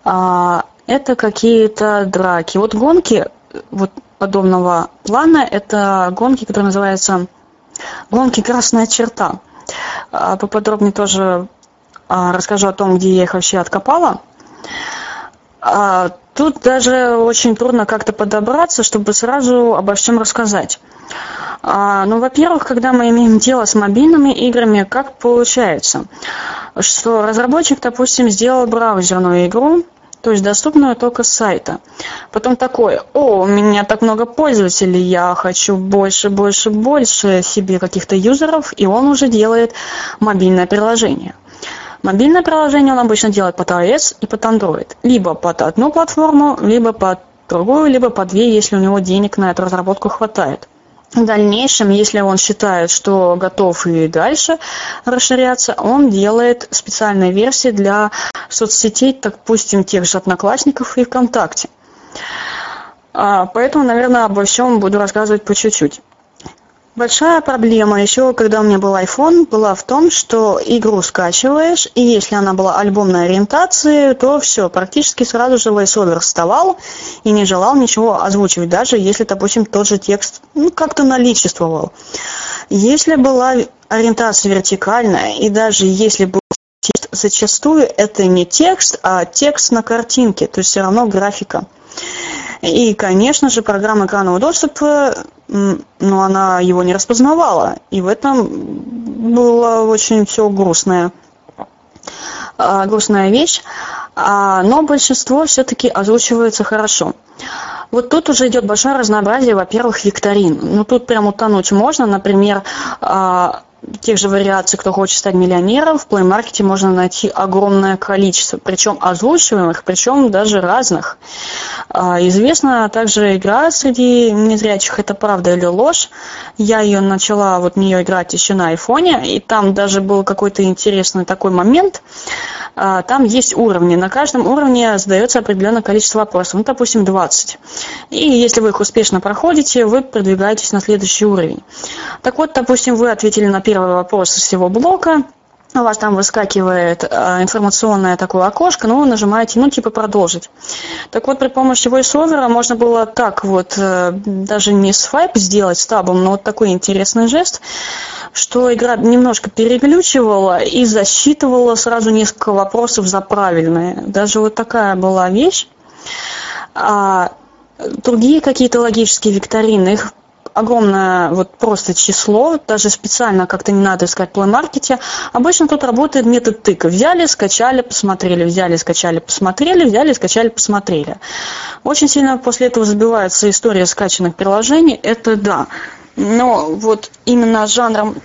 а, это какие-то драки. Вот гонки вот подобного плана, это гонки, которые называются Гонки «Красная черта». А, поподробнее тоже а, расскажу о том, где я их вообще откопала. А, тут даже очень трудно как-то подобраться, чтобы сразу обо всем рассказать. Ну, во-первых, когда мы имеем дело с мобильными играми, как получается, что разработчик, допустим, сделал браузерную игру, то есть доступную только с сайта. Потом такой, о, у меня так много пользователей, я хочу больше, больше, больше себе каких-то юзеров, и он уже делает мобильное приложение. Мобильное приложение он обычно делает под iOS и под Android. Либо под одну платформу, либо под другую, либо под две, если у него денег на эту разработку хватает. В дальнейшем, если он считает, что готов и дальше расширяться, он делает специальные версии для соцсетей, допустим, тех же Одноклассников и ВКонтакте. А, поэтому, наверное, обо всем буду рассказывать по чуть-чуть. Большая проблема еще, когда у меня был iPhone, была в том, что игру скачиваешь, и если она была альбомной ориентации, то все, практически сразу же VoiceOver вставал и не желал ничего озвучивать, даже если, допустим, тот же текст ну, как-то наличествовал. Если была ориентация вертикальная, и даже если был текст, зачастую это не текст, а текст на картинке, то есть все равно графика. И, конечно же, программа экранного доступа, ну, она его не распознавала. И в этом было очень все грустное. А, грустная вещь. А, но большинство все-таки озвучивается хорошо. Вот тут уже идет большое разнообразие, во-первых, викторин. Ну, тут прям утонуть можно. Например, а, тех же вариаций, кто хочет стать миллионером, в Play Market можно найти огромное количество, причем озвучиваемых, причем даже разных. А, известна также игра среди незрячих, это правда или ложь. Я ее начала вот в нее играть еще на айфоне, и там даже был какой-то интересный такой момент. А, там есть уровни, на каждом уровне задается определенное количество вопросов, ну, допустим, 20. И если вы их успешно проходите, вы продвигаетесь на следующий уровень. Так вот, допустим, вы ответили на первый вопрос из всего блока, у вас там выскакивает э, информационное такое окошко, но вы нажимаете, ну, типа продолжить. Так вот, при помощи voiceover можно было так вот, э, даже не свайп сделать с табом, но вот такой интересный жест, что игра немножко переглючивала и засчитывала сразу несколько вопросов за правильные. Даже вот такая была вещь. А другие какие-то логические викторины, их огромное вот просто число, даже специально как-то не надо искать в Market. Обычно тут работает метод тыка. Взяли, скачали, посмотрели, взяли, скачали, посмотрели, взяли, скачали, посмотрели. Очень сильно после этого забивается история скачанных приложений, это да. Но вот именно жанром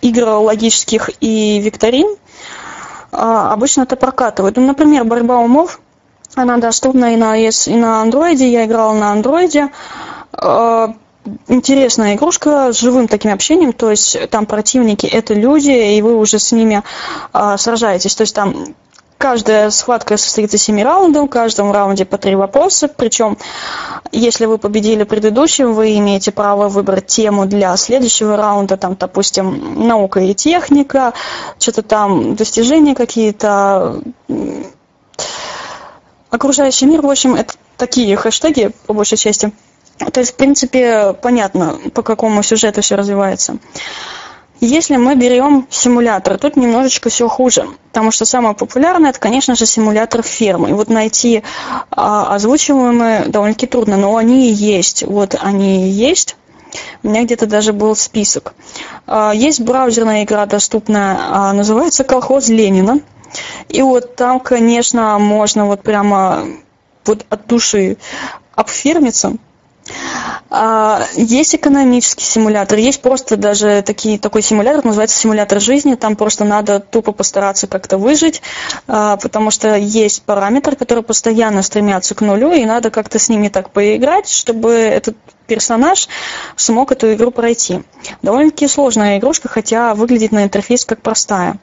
игр логических и викторин а, обычно это прокатывает. Ну, например, борьба умов, она доступна и на iOS, и на Android. Я играла на Android а, интересная игрушка с живым таким общением, то есть там противники это люди, и вы уже с ними а, сражаетесь. То есть там каждая схватка состоит из семи раундов, в каждом раунде по три вопроса, причем если вы победили предыдущим, вы имеете право выбрать тему для следующего раунда, там, допустим, наука и техника, что-то там, достижения какие-то, окружающий мир, в общем, это такие хэштеги, по большей части – то есть, в принципе, понятно, по какому сюжету все развивается. Если мы берем симулятор, тут немножечко все хуже, потому что самое популярное это, конечно же, симулятор фермы. И вот найти а, озвучиваемые довольно-таки трудно, но они есть. Вот они есть. У меня где-то даже был список. А, есть браузерная игра доступная, а, называется «Колхоз Ленина». И вот там, конечно, можно вот прямо вот от души обфермиться – есть экономический симулятор, есть просто даже такие, такой симулятор, называется симулятор жизни, там просто надо тупо постараться как-то выжить, а, потому что есть параметры, которые постоянно стремятся к нулю, и надо как-то с ними так поиграть, чтобы этот персонаж смог эту игру пройти. Довольно-таки сложная игрушка, хотя выглядит на интерфейс как простая.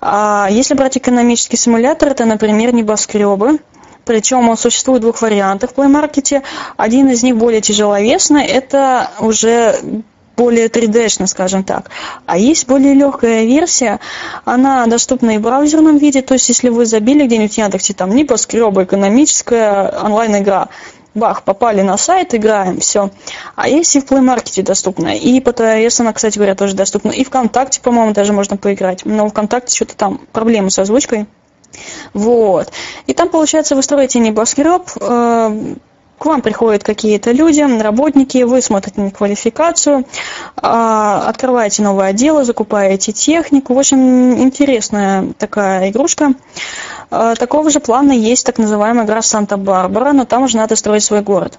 А, если брать экономический симулятор, это, например, небоскребы, причем он существует в двух вариантах в Play Market. Один из них более тяжеловесный, это уже более 3D-шно, скажем так. А есть более легкая версия, она доступна и в браузерном виде, то есть если вы забили где-нибудь в Яндексе, там, небоскреба, экономическая онлайн-игра, бах, попали на сайт, играем, все. А есть и в Play Market доступна, и по TRS она, кстати говоря, тоже доступна, и ВКонтакте, по-моему, даже можно поиграть, но ВКонтакте что-то там проблемы с озвучкой, вот. И там, получается, вы строите небоскреб, э, к вам приходят какие-то люди, работники, вы смотрите на квалификацию, а, открываете новое дело, закупаете технику. В общем, интересная такая игрушка. А, такого же плана есть так называемая игра Санта-Барбара, но там уже надо строить свой город.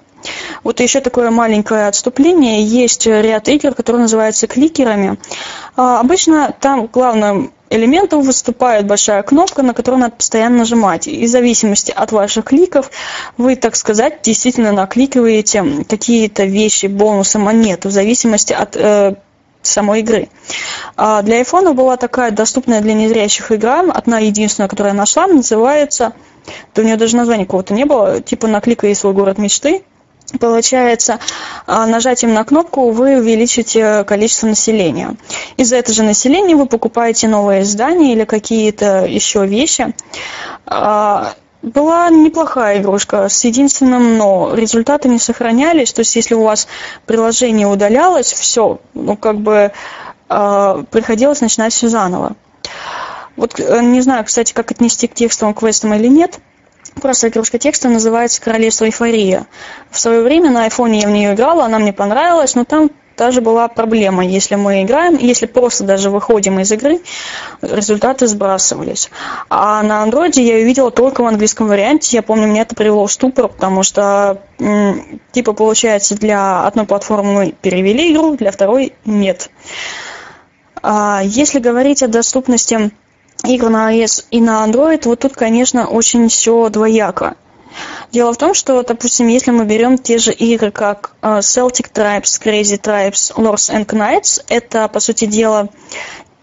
Вот еще такое маленькое отступление. Есть ряд игр, которые называются кликерами. А, обычно там главным элементом выступает большая кнопка, на которую надо постоянно нажимать. И в зависимости от ваших кликов вы, так сказать, действительно накликиваете какие-то вещи, бонусы, монеты, в зависимости от э, самой игры. А для iPhone была такая доступная для незрячих игра, одна единственная, которую я нашла, называется, да у нее даже названия какого-то не было, типа «Накликай свой город мечты», Получается, а, нажатием на кнопку вы увеличите количество населения. И за это же население вы покупаете новые здания или какие-то еще вещи. А, была неплохая игрушка с единственным но. Результаты не сохранялись. То есть, если у вас приложение удалялось, все, ну, как бы э, приходилось начинать все заново. Вот э, не знаю, кстати, как отнести к текстовым квестам или нет – Просто игрушка текста называется «Королевство эйфория». В свое время на айфоне я в нее играла, она мне понравилась, но там даже была проблема. Если мы играем, если просто даже выходим из игры, результаты сбрасывались. А на андроиде я ее видела только в английском варианте. Я помню, меня это привело в ступор, потому что, типа, получается, для одной платформы мы перевели игру, для второй нет. А если говорить о доступности игр на iOS и на Android, вот тут, конечно, очень все двояко. Дело в том, что, допустим, если мы берем те же игры, как э, Celtic Tribes, Crazy Tribes, Lords and Knights, это, по сути дела,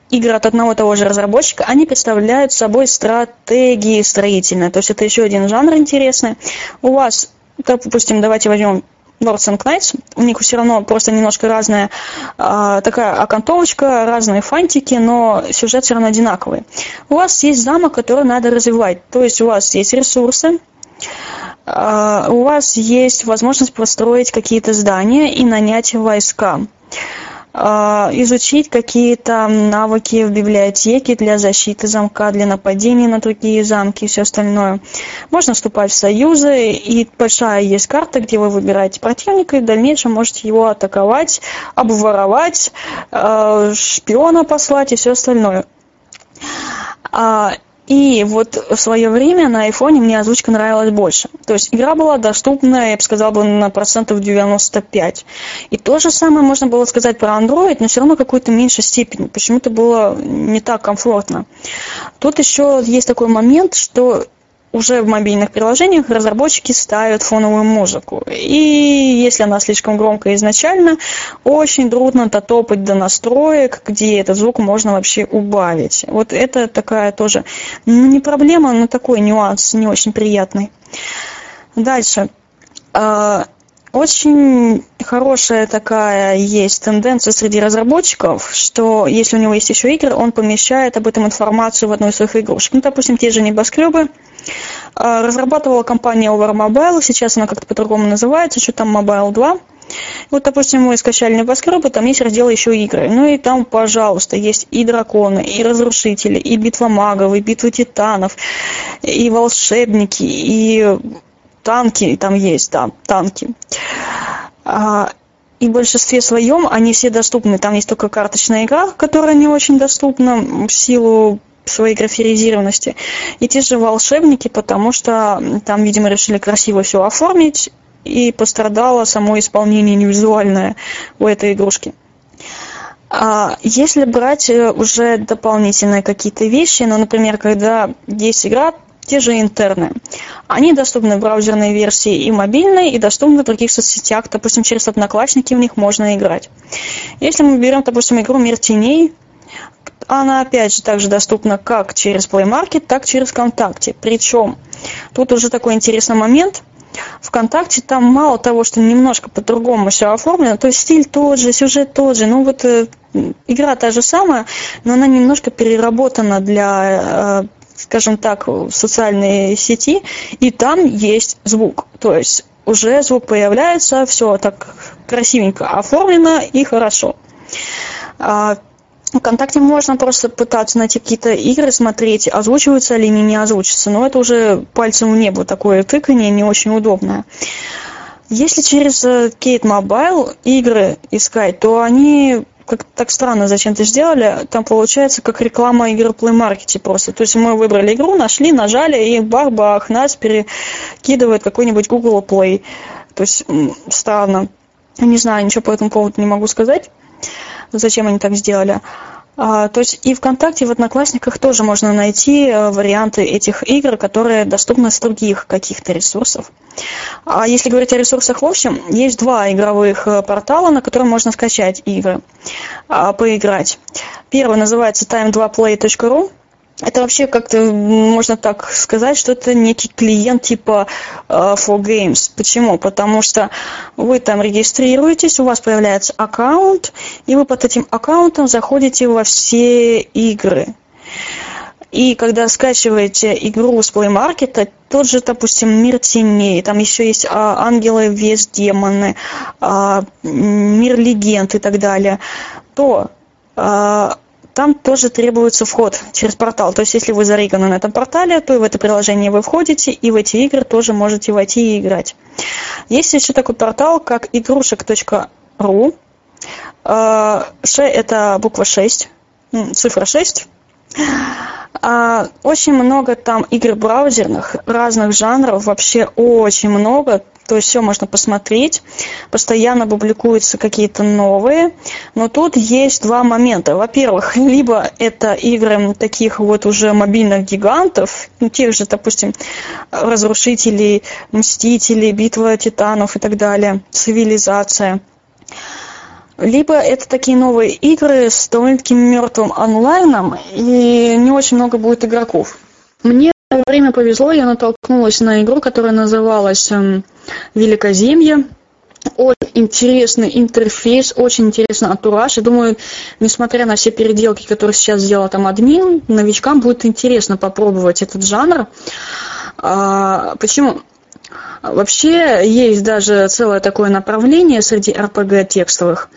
игры от одного и того же разработчика, они представляют собой стратегии строительные. То есть это еще один жанр интересный. У вас, допустим, давайте возьмем Lords and Knights, у них все равно просто немножко разная э, такая окантовочка, разные фантики, но сюжет все равно одинаковый. У вас есть замок, который надо развивать, то есть у вас есть ресурсы, э, у вас есть возможность построить какие-то здания и нанять войска. А, изучить какие-то навыки в библиотеке для защиты замка, для нападений на другие замки и все остальное. Можно вступать в союзы, и большая есть карта, где вы выбираете противника, и в дальнейшем можете его атаковать, обворовать, а, шпиона послать и все остальное. И вот в свое время на айфоне мне озвучка нравилась больше. То есть игра была доступна, я бы сказала, бы, на процентов 95. И то же самое можно было сказать про Android, но все равно какой-то меньшей степени. Почему-то было не так комфортно. Тут еще есть такой момент, что уже в мобильных приложениях разработчики ставят фоновую музыку. И если она слишком громкая изначально, очень трудно дотопать до настроек, где этот звук можно вообще убавить. Вот это такая тоже, ну не проблема, но такой нюанс не очень приятный. Дальше. Очень хорошая такая есть тенденция среди разработчиков, что если у него есть еще игры, он помещает об этом информацию в одну из своих игрушек. Ну, допустим, те же небоскребы, а, разрабатывала компания Over Mobile, сейчас она как-то по-другому называется, что там Mobile 2. Вот, допустим, мы скачали небоскребы, там есть раздел еще игры. Ну и там, пожалуйста, есть и драконы, и разрушители, и битва магов, и битва титанов, и волшебники, и танки там есть, да, танки. А, и в большинстве своем они все доступны. Там есть только карточная игра, которая не очень доступна в силу своей графиризированности. И те же волшебники, потому что там, видимо, решили красиво все оформить, и пострадало само исполнение невизуальное у этой игрушки. А если брать э, уже дополнительные какие-то вещи, ну, например, когда есть игра, те же интерны, они доступны в браузерной версии и мобильной, и доступны в других соцсетях, допустим, через одноклассники в них можно играть. Если мы берем, допустим, игру «Мир теней», она опять же также доступна как через Play Market, так через ВКонтакте. Причем тут уже такой интересный момент. ВКонтакте там мало того, что немножко по-другому все оформлено, то есть стиль тот же, сюжет тот же, ну вот э, игра та же самая, но она немножко переработана для, э, скажем так, социальной сети, и там есть звук, то есть уже звук появляется, все так красивенько оформлено и хорошо. А, ВКонтакте можно просто пытаться найти какие-то игры, смотреть, озвучиваются ли они, не озвучатся. Но это уже пальцем в небо такое тыкание, не очень удобное. Если через Kate Mobile игры искать, то они как так странно зачем-то сделали, там получается как реклама игры Play Market просто. То есть мы выбрали игру, нашли, нажали, и бах-бах, нас перекидывает какой-нибудь Google Play. То есть странно. Не знаю, ничего по этому поводу не могу сказать зачем они так сделали. А, то есть и ВКонтакте, и в Одноклассниках тоже можно найти э, варианты этих игр, которые доступны с других каких-то ресурсов. А если говорить о ресурсах в общем, есть два игровых э, портала, на которых можно скачать игры, а, поиграть. Первый называется time2play.ru, это вообще как-то можно так сказать, что это некий клиент типа uh, for games. Почему? Потому что вы там регистрируетесь, у вас появляется аккаунт, и вы под этим аккаунтом заходите во все игры. И когда скачиваете игру с Play Market, тот же, допустим, Мир теней, там еще есть а, Ангелы, Вес, Демоны, а, Мир легенд и так далее, то а, там тоже требуется вход через портал. То есть, если вы зареганы на этом портале, то и в это приложение вы входите, и в эти игры тоже можете войти и играть. Есть еще такой портал, как игрушек.ру. Ш – это буква 6, цифра 6. А, очень много там игр браузерных, разных жанров, вообще очень много то есть все можно посмотреть. Постоянно публикуются какие-то новые. Но тут есть два момента. Во-первых, либо это игры таких вот уже мобильных гигантов, ну, тех же, допустим, разрушителей, мстителей, битва титанов и так далее, цивилизация либо это такие новые игры с довольно-таки мертвым онлайном, и не очень много будет игроков. Мне во время повезло, я натолкнулась на игру, которая называлась эм, «Великоземье». Очень интересный интерфейс, очень интересный антураж. И думаю, несмотря на все переделки, которые сейчас сделал там админ, новичкам будет интересно попробовать этот жанр. А, почему? Вообще есть даже целое такое направление среди RPG текстовых,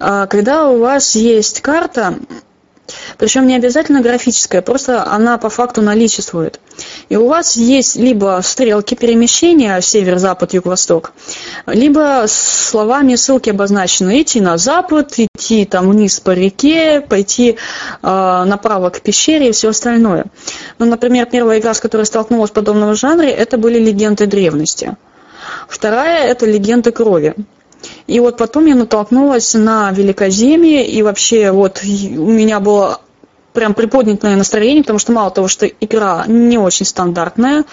а, когда у вас есть карта, причем не обязательно графическая, просто она по факту наличествует. И у вас есть либо стрелки перемещения север, запад, юг, восток, либо словами ссылки обозначены идти на запад, идти там вниз по реке, пойти э, направо к пещере и все остальное. Ну, например, первая игра, с которой столкнулась в подобном жанре, это были легенды древности. Вторая – это легенды крови. И вот потом я натолкнулась на Великоземье, и вообще вот у меня было прям приподнятое настроение, потому что мало того, что игра не очень стандартная,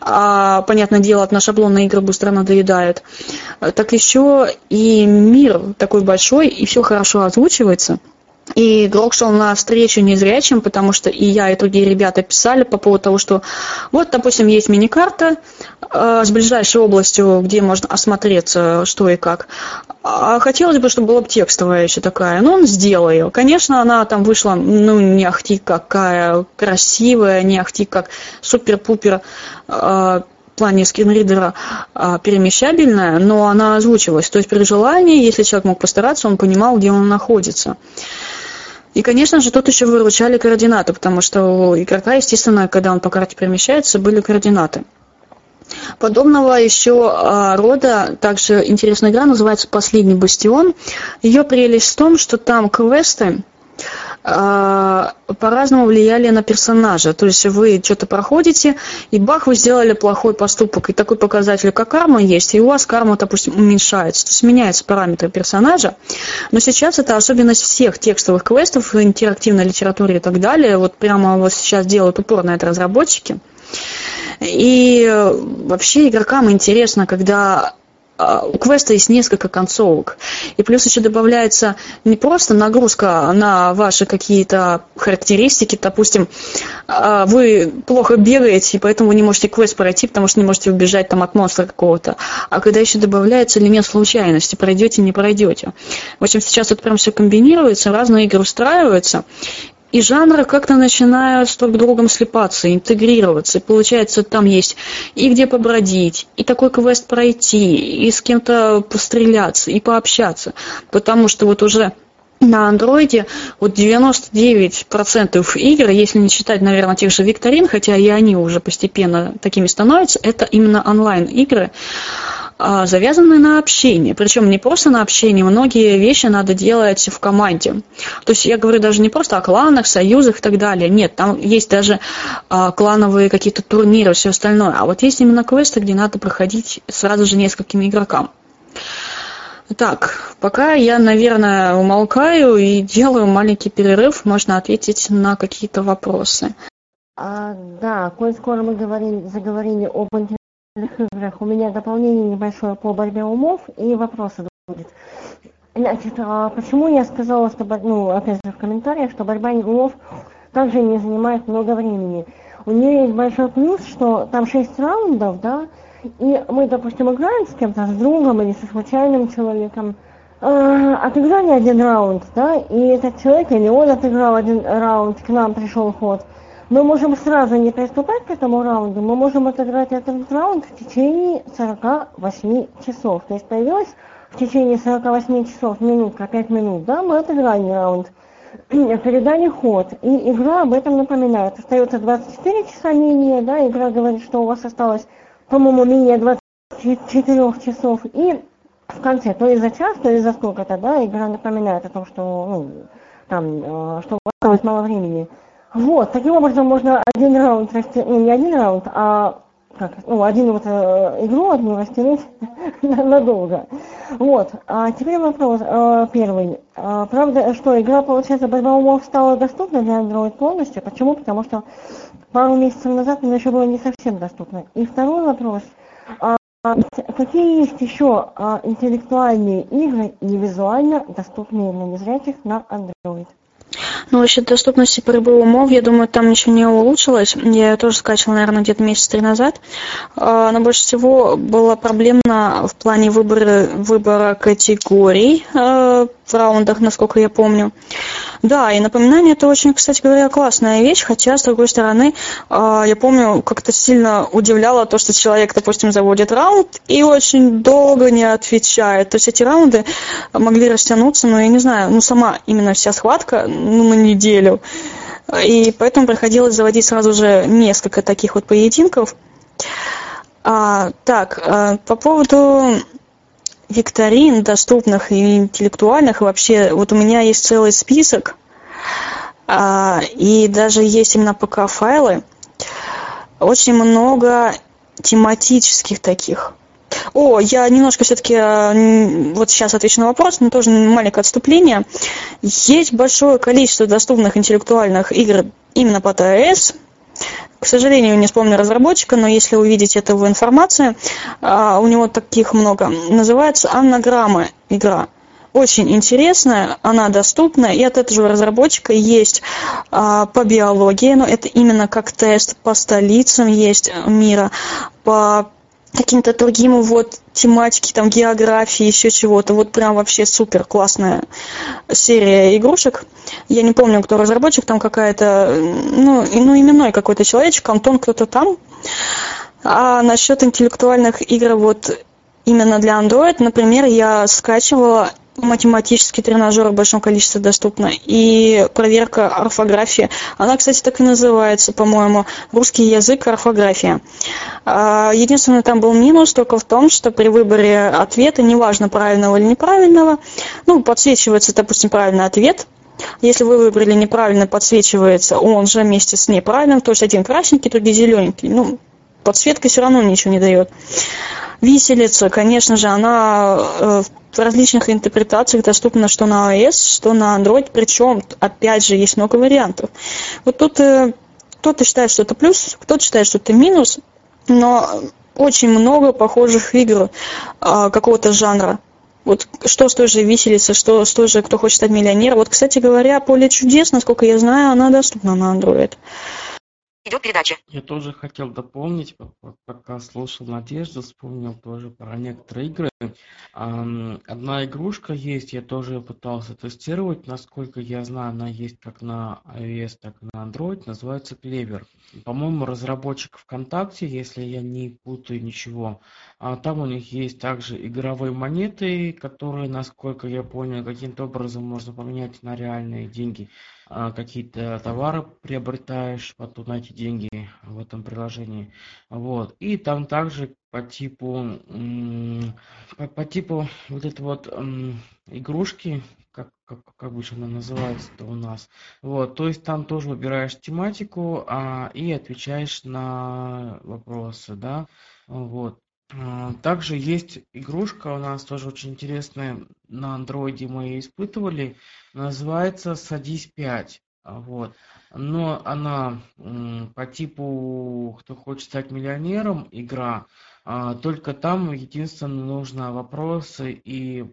а, понятное дело, от на шаблонной игры быстро надоедает, так еще и мир такой большой, и все хорошо озвучивается – и игрок шел на встречу незрячим, потому что и я, и другие ребята писали по поводу того, что вот, допустим, есть мини-карта э, с ближайшей областью, где можно осмотреться, что и как. А хотелось бы, чтобы была бы текстовая еще такая. Ну, он сделал ее. Конечно, она там вышла, ну, не ахти какая красивая, не ахти как супер-пупер э, плане скринридера а, перемещабельная, но она озвучивалась. То есть при желании, если человек мог постараться, он понимал, где он находится. И, конечно же, тут еще выручали координаты, потому что у игрока, естественно, когда он по карте перемещается, были координаты. Подобного еще а, рода также интересная игра называется «Последний бастион». Ее прелесть в том, что там квесты, по-разному влияли на персонажа. То есть вы что-то проходите, и бах, вы сделали плохой поступок. И такой показатель, как карма есть, и у вас карма, допустим, уменьшается. То есть меняются параметры персонажа. Но сейчас это особенность всех текстовых квестов интерактивной литературе и так далее. Вот прямо вот сейчас делают упор на это разработчики. И вообще игрокам интересно, когда а, у квеста есть несколько концовок. И плюс еще добавляется не просто нагрузка на ваши какие-то характеристики, допустим, а, вы плохо бегаете, и поэтому вы не можете квест пройти, потому что не можете убежать там от монстра какого-то. А когда еще добавляется элемент случайности, пройдете, не пройдете. В общем, сейчас это прям все комбинируется, разные игры устраиваются, и жанры как-то начинают с друг другом слепаться, интегрироваться. И получается, там есть и где побродить, и такой квест пройти, и с кем-то постреляться, и пообщаться. Потому что вот уже на андроиде вот 99% игр, если не считать, наверное, тех же викторин, хотя и они уже постепенно такими становятся, это именно онлайн-игры, завязаны на общение. Причем не просто на общение, многие вещи надо делать в команде. То есть я говорю даже не просто о кланах, союзах и так далее. Нет, там есть даже а, клановые какие-то турниры, все остальное. А вот есть именно квесты, где надо проходить сразу же несколькими игрокам. Так, пока я, наверное, умолкаю и делаю маленький перерыв, можно ответить на какие-то вопросы. А, да, коль скоро мы говорили, заговорили об У меня дополнение небольшое по борьбе умов и вопросы будет. Значит, а почему я сказала, что, ну, опять же в комментариях, что борьба умов также не занимает много времени. У нее есть большой плюс, что там 6 раундов, да, и мы, допустим, играем с кем-то, с другом или со случайным человеком, э, отыграли один раунд, да, и этот человек или он отыграл один раунд, к нам пришел ход – мы можем сразу не приступать к этому раунду, мы можем отыграть этот раунд в течение 48 часов. То есть появилось в течение 48 часов минутка, 5 минут, да, мы отыграли раунд, передали ход, и игра об этом напоминает. Остается 24 часа менее, да, игра говорит, что у вас осталось, по-моему, менее 24 часов, и в конце, то есть за час, то есть за сколько-то, да, игра напоминает о том, что, ну, там, э, что у вас осталось мало времени. Вот, таким образом можно один раунд растянуть, ну не один раунд, а как, ну, один вот э, игру одну растянуть надолго. Вот. А теперь вопрос э, первый. А, правда, что игра, получается, борьба умов стала доступна для Android полностью? Почему? Потому что пару месяцев назад она еще была не совсем доступна. И второй вопрос. А, какие есть еще а, интеллектуальные игры, не визуально доступные для незрячих на Android? Ну, вообще, доступность борьбы умов, я думаю, там ничего не улучшилось. Я тоже скачивала, наверное, где-то месяц три назад. А, но больше всего была проблемна в плане выбора, выбора категорий а, в раундах, насколько я помню. Да, и напоминание это очень, кстати говоря, классная вещь, хотя, с другой стороны, а, я помню, как-то сильно удивляло то, что человек, допустим, заводит раунд и очень долго не отвечает. То есть эти раунды могли растянуться, ну, я не знаю, ну, сама именно вся схватка, ну, на неделю. И поэтому приходилось заводить сразу же несколько таких вот поединков. А, так, а, по поводу викторин, доступных и интеллектуальных. И вообще, вот у меня есть целый список, а, и даже есть именно ПК-файлы. Очень много тематических таких. О, я немножко все-таки а, вот сейчас отвечу на вопрос, но тоже маленькое отступление. Есть большое количество доступных интеллектуальных игр именно под iOS, к сожалению, не вспомню разработчика, но если увидеть это в информации, а, у него таких много. Называется «Аннаграмма» игра. Очень интересная, она доступна, и от этого же разработчика есть а, по биологии, но это именно как тест по столицам есть мира, по каким-то другим вот тематики, там, географии, еще чего-то. Вот прям вообще супер классная серия игрушек. Я не помню, кто разработчик, там какая-то, ну, ну именной какой-то человечек, Антон кто-то там. А насчет интеллектуальных игр вот именно для Android, например, я скачивала математический тренажер в большом количестве доступно. И проверка орфографии. Она, кстати, так и называется, по-моему, русский язык, орфография. А, единственное, там был минус только в том, что при выборе ответа, неважно, правильного или неправильного, ну, подсвечивается, допустим, правильный ответ, если вы выбрали неправильно, подсвечивается он же вместе с неправильным, то есть один красненький, другой зелененький. Ну, подсветка все равно ничего не дает. Виселица, конечно же, она э, в различных интерпретациях доступна что на iOS, что на Android, причем, опять же, есть много вариантов. Вот тут э, кто-то считает, что это плюс, кто-то считает, что это минус, но очень много похожих игр а, какого-то жанра. Вот что с той же виселицы, что с той же «Кто хочет стать миллионером». Вот, кстати говоря, «Поле чудес», насколько я знаю, она доступна на Android. Идет передача. Я тоже хотел дополнить, пока слушал Надежду, вспомнил тоже про некоторые игры. Одна игрушка есть, я тоже пытался тестировать, насколько я знаю, она есть как на iOS, так и на Android, называется Clever. По-моему, разработчик ВКонтакте, если я не путаю ничего. А там у них есть также игровые монеты, которые, насколько я понял, каким-то образом можно поменять на реальные деньги. А, какие-то товары приобретаешь потом на эти деньги в этом приложении. Вот. И там также по типу по, по типу вот это вот игрушки, как, как, как бы она называется-то у нас. Вот, то есть там тоже выбираешь тематику а, и отвечаешь на вопросы, да. Вот. А, также есть игрушка у нас тоже очень интересная, на андроиде мы ее испытывали, называется «Садись 5». А, вот. Но она по типу «Кто хочет стать миллионером» игра, только там единственное нужно вопросы и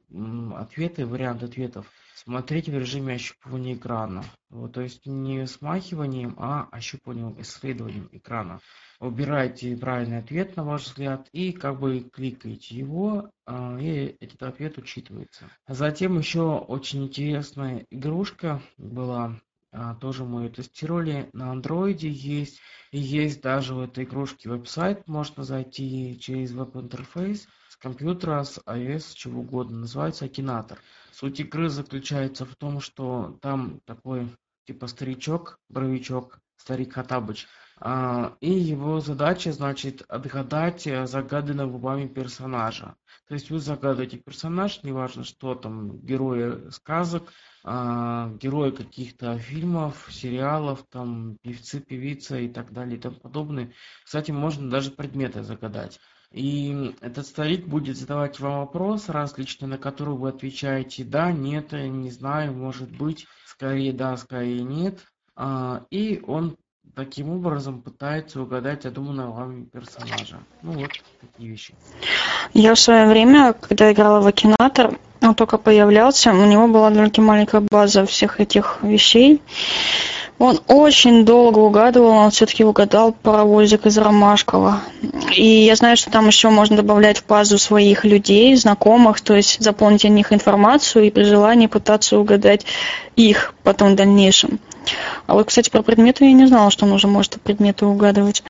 ответы, вариант ответов смотреть в режиме ощупывания экрана. Вот, то есть не смахиванием, а ощупыванием, исследованием экрана выбираете правильный ответ, на ваш взгляд, и как бы кликаете его, а, и этот ответ учитывается. Затем еще очень интересная игрушка была, а, тоже мы ее тестировали, на андроиде есть, есть даже в этой игрушке веб-сайт, можно зайти через веб-интерфейс с компьютера, с iOS, чего угодно, называется Акинатор. Суть игры заключается в том, что там такой типа старичок, бровичок, старик Хатабыч, а, и его задача, значит, отгадать э, загаданного вами персонажа. То есть вы загадываете персонаж, неважно что там, герои сказок, а, герои каких-то фильмов, сериалов, там, певцы, певица и так далее и тому подобное. Кстати, можно даже предметы загадать. И этот старик будет задавать вам вопросы различные, на которые вы отвечаете «да», «нет», «не знаю», «может быть», «скорее да», «скорее нет». А, и он таким образом пытается угадать задуманного вами персонажа. Ну вот, такие вещи. Я в свое время, когда играла в Акинатор, он только появлялся, у него была только маленькая база всех этих вещей. Он очень долго угадывал, он все-таки угадал паровозик из Ромашкова. И я знаю, что там еще можно добавлять в базу своих людей, знакомых, то есть заполнить о них информацию и при желании пытаться угадать их потом в дальнейшем. А вот, кстати, про предметы я не знала, что он уже может предметы угадывать.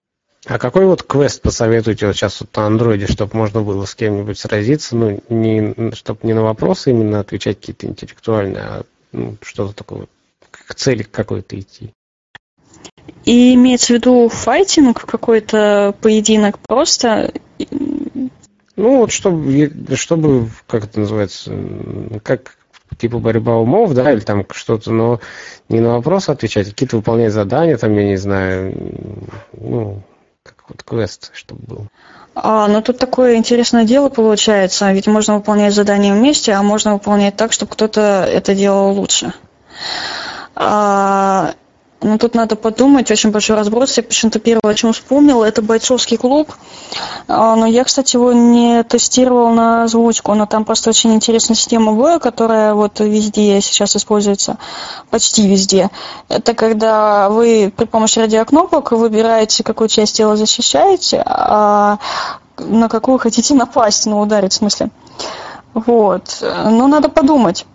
А какой вот квест посоветуете вот сейчас вот на андроиде, чтобы можно было с кем-нибудь сразиться, ну, не, чтобы не на вопросы именно отвечать какие-то интеллектуальные, а ну, что-то такое, к цели какой-то идти? И имеется в виду файтинг, какой-то поединок просто? Ну, вот чтобы, чтобы, как это называется, как типа борьба умов, да, или там что-то, но не на вопросы отвечать, а какие-то выполнять задания, там, я не знаю, ну, как вот квест, чтобы был. А, ну тут такое интересное дело получается, ведь можно выполнять задания вместе, а можно выполнять так, чтобы кто-то это делал лучше. А, ну, тут надо подумать, очень большой разброс. Я почему-то первое, о чем вспомнила, это бойцовский клуб. А, но я, кстати, его не тестировал на озвучку, но там просто очень интересная система боя, которая вот везде сейчас используется, почти везде. Это когда вы при помощи радиокнопок выбираете, какую часть тела защищаете, а на какую хотите напасть, ну, ударить в смысле. Вот. Ну, надо подумать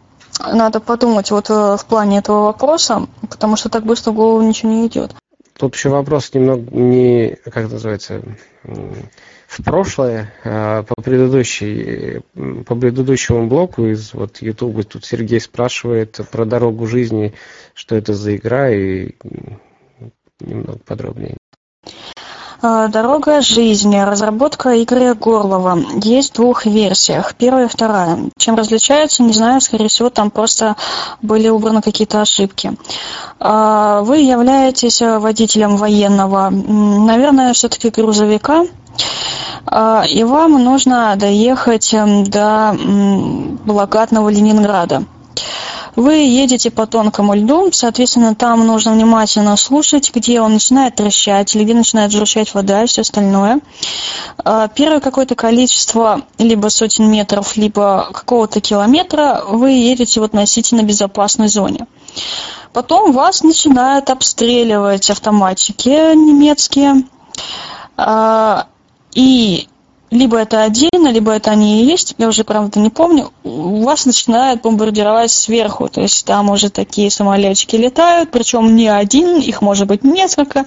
надо подумать вот э, в плане этого вопроса, потому что так быстро в голову ничего не идет. Тут еще вопрос немного не, как называется, в прошлое, а по предыдущей, по предыдущему блоку из вот YouTube тут Сергей спрашивает про дорогу жизни, что это за игра и немного подробнее. А, Дорога жизни. Разработка Игоря Горлова. Есть в двух версиях. Первая и вторая. Чем различаются, не знаю. Скорее всего, там просто были убраны какие-то ошибки. А, вы являетесь водителем военного, наверное, все-таки грузовика. А, и вам нужно доехать до блокадного Ленинграда. Вы едете по тонкому льду, соответственно, там нужно внимательно слушать, где он начинает трещать или где начинает журчать вода и все остальное. А, первое какое-то количество, либо сотен метров, либо какого-то километра, вы едете в относительно безопасной зоне. Потом вас начинают обстреливать автоматчики немецкие. А, и либо это отдельно, либо это они и есть, я уже, правда, не помню, у вас начинают бомбардировать сверху, то есть там уже такие самолетики летают, причем не один, их может быть несколько,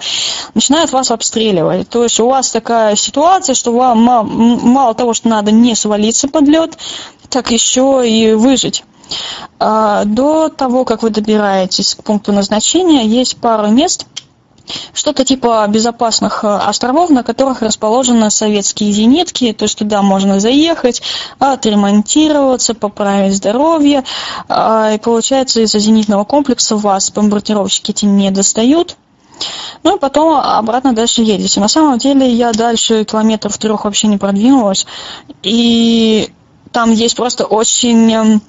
начинают вас обстреливать. То есть у вас такая ситуация, что вам мало того, что надо не свалиться под лед, так еще и выжить. А, до того, как вы добираетесь к пункту назначения, есть пару мест, что-то типа безопасных э, островов, на которых расположены советские зенитки, то есть туда можно заехать, отремонтироваться, поправить здоровье, а, и получается из-за зенитного комплекса вас бомбардировщики эти не достают, ну и потом обратно дальше едете. На самом деле я дальше километров трех вообще не продвинулась, и там есть просто очень эм,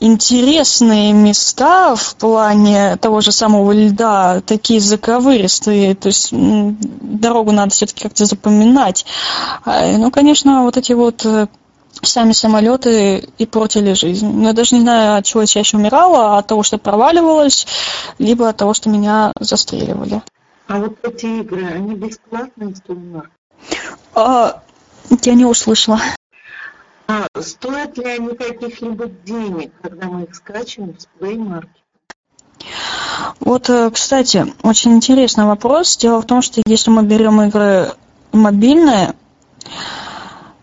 интересные места в плане того же самого льда, такие заковыристые, то есть дорогу надо все-таки как-то запоминать. А, ну, конечно, вот эти вот э, сами самолеты и портили жизнь. Но я даже не знаю, от чего я чаще умирала, от того, что проваливалась, либо от того, что меня застреливали. А вот эти игры, они бесплатные, что ли? А, я не услышала. А стоят ли они каких-либо денег, когда мы их скачиваем с Play Market? Вот, э, кстати, очень интересный вопрос. Дело в том, что если мы берем игры мобильные,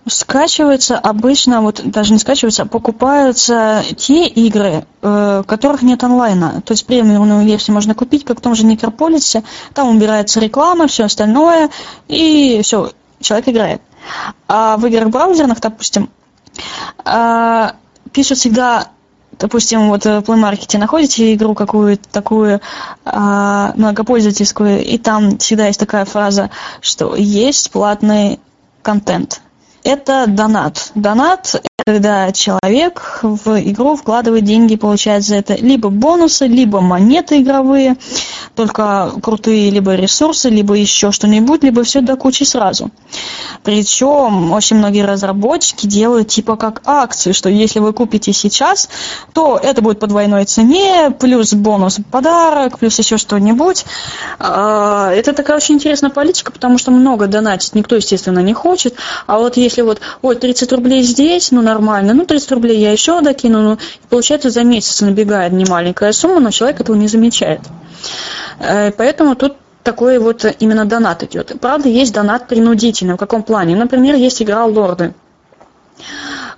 скачивается обычно, вот даже не скачивается, а покупаются те игры, э, которых нет онлайна. То есть премиумную версию можно купить, как в том же Никрополисе. Там убирается реклама, все остальное, и все, человек играет. А в играх браузерных, допустим, пишут всегда допустим, вот в Play Market находите игру какую-то такую а, многопользовательскую, и там всегда есть такая фраза, что есть платные контент. Это донат. Донат когда человек в игру вкладывает деньги получает за это либо бонусы, либо монеты игровые, только крутые, либо ресурсы, либо еще что-нибудь, либо все до кучи сразу. Причем очень многие разработчики делают типа как акции, что если вы купите сейчас, то это будет по двойной цене, плюс бонус подарок, плюс еще что-нибудь. А, это такая очень интересная политика, потому что много донатить никто, естественно, не хочет. А вот если вот, ой, 30 рублей здесь, ну, нормально, ну 30 рублей я еще докину, ну, получается за месяц набегает немаленькая сумма, но человек этого не замечает. Э, поэтому тут такой вот именно донат идет. Правда, есть донат принудительный. В каком плане? Например, есть игра «Лорды».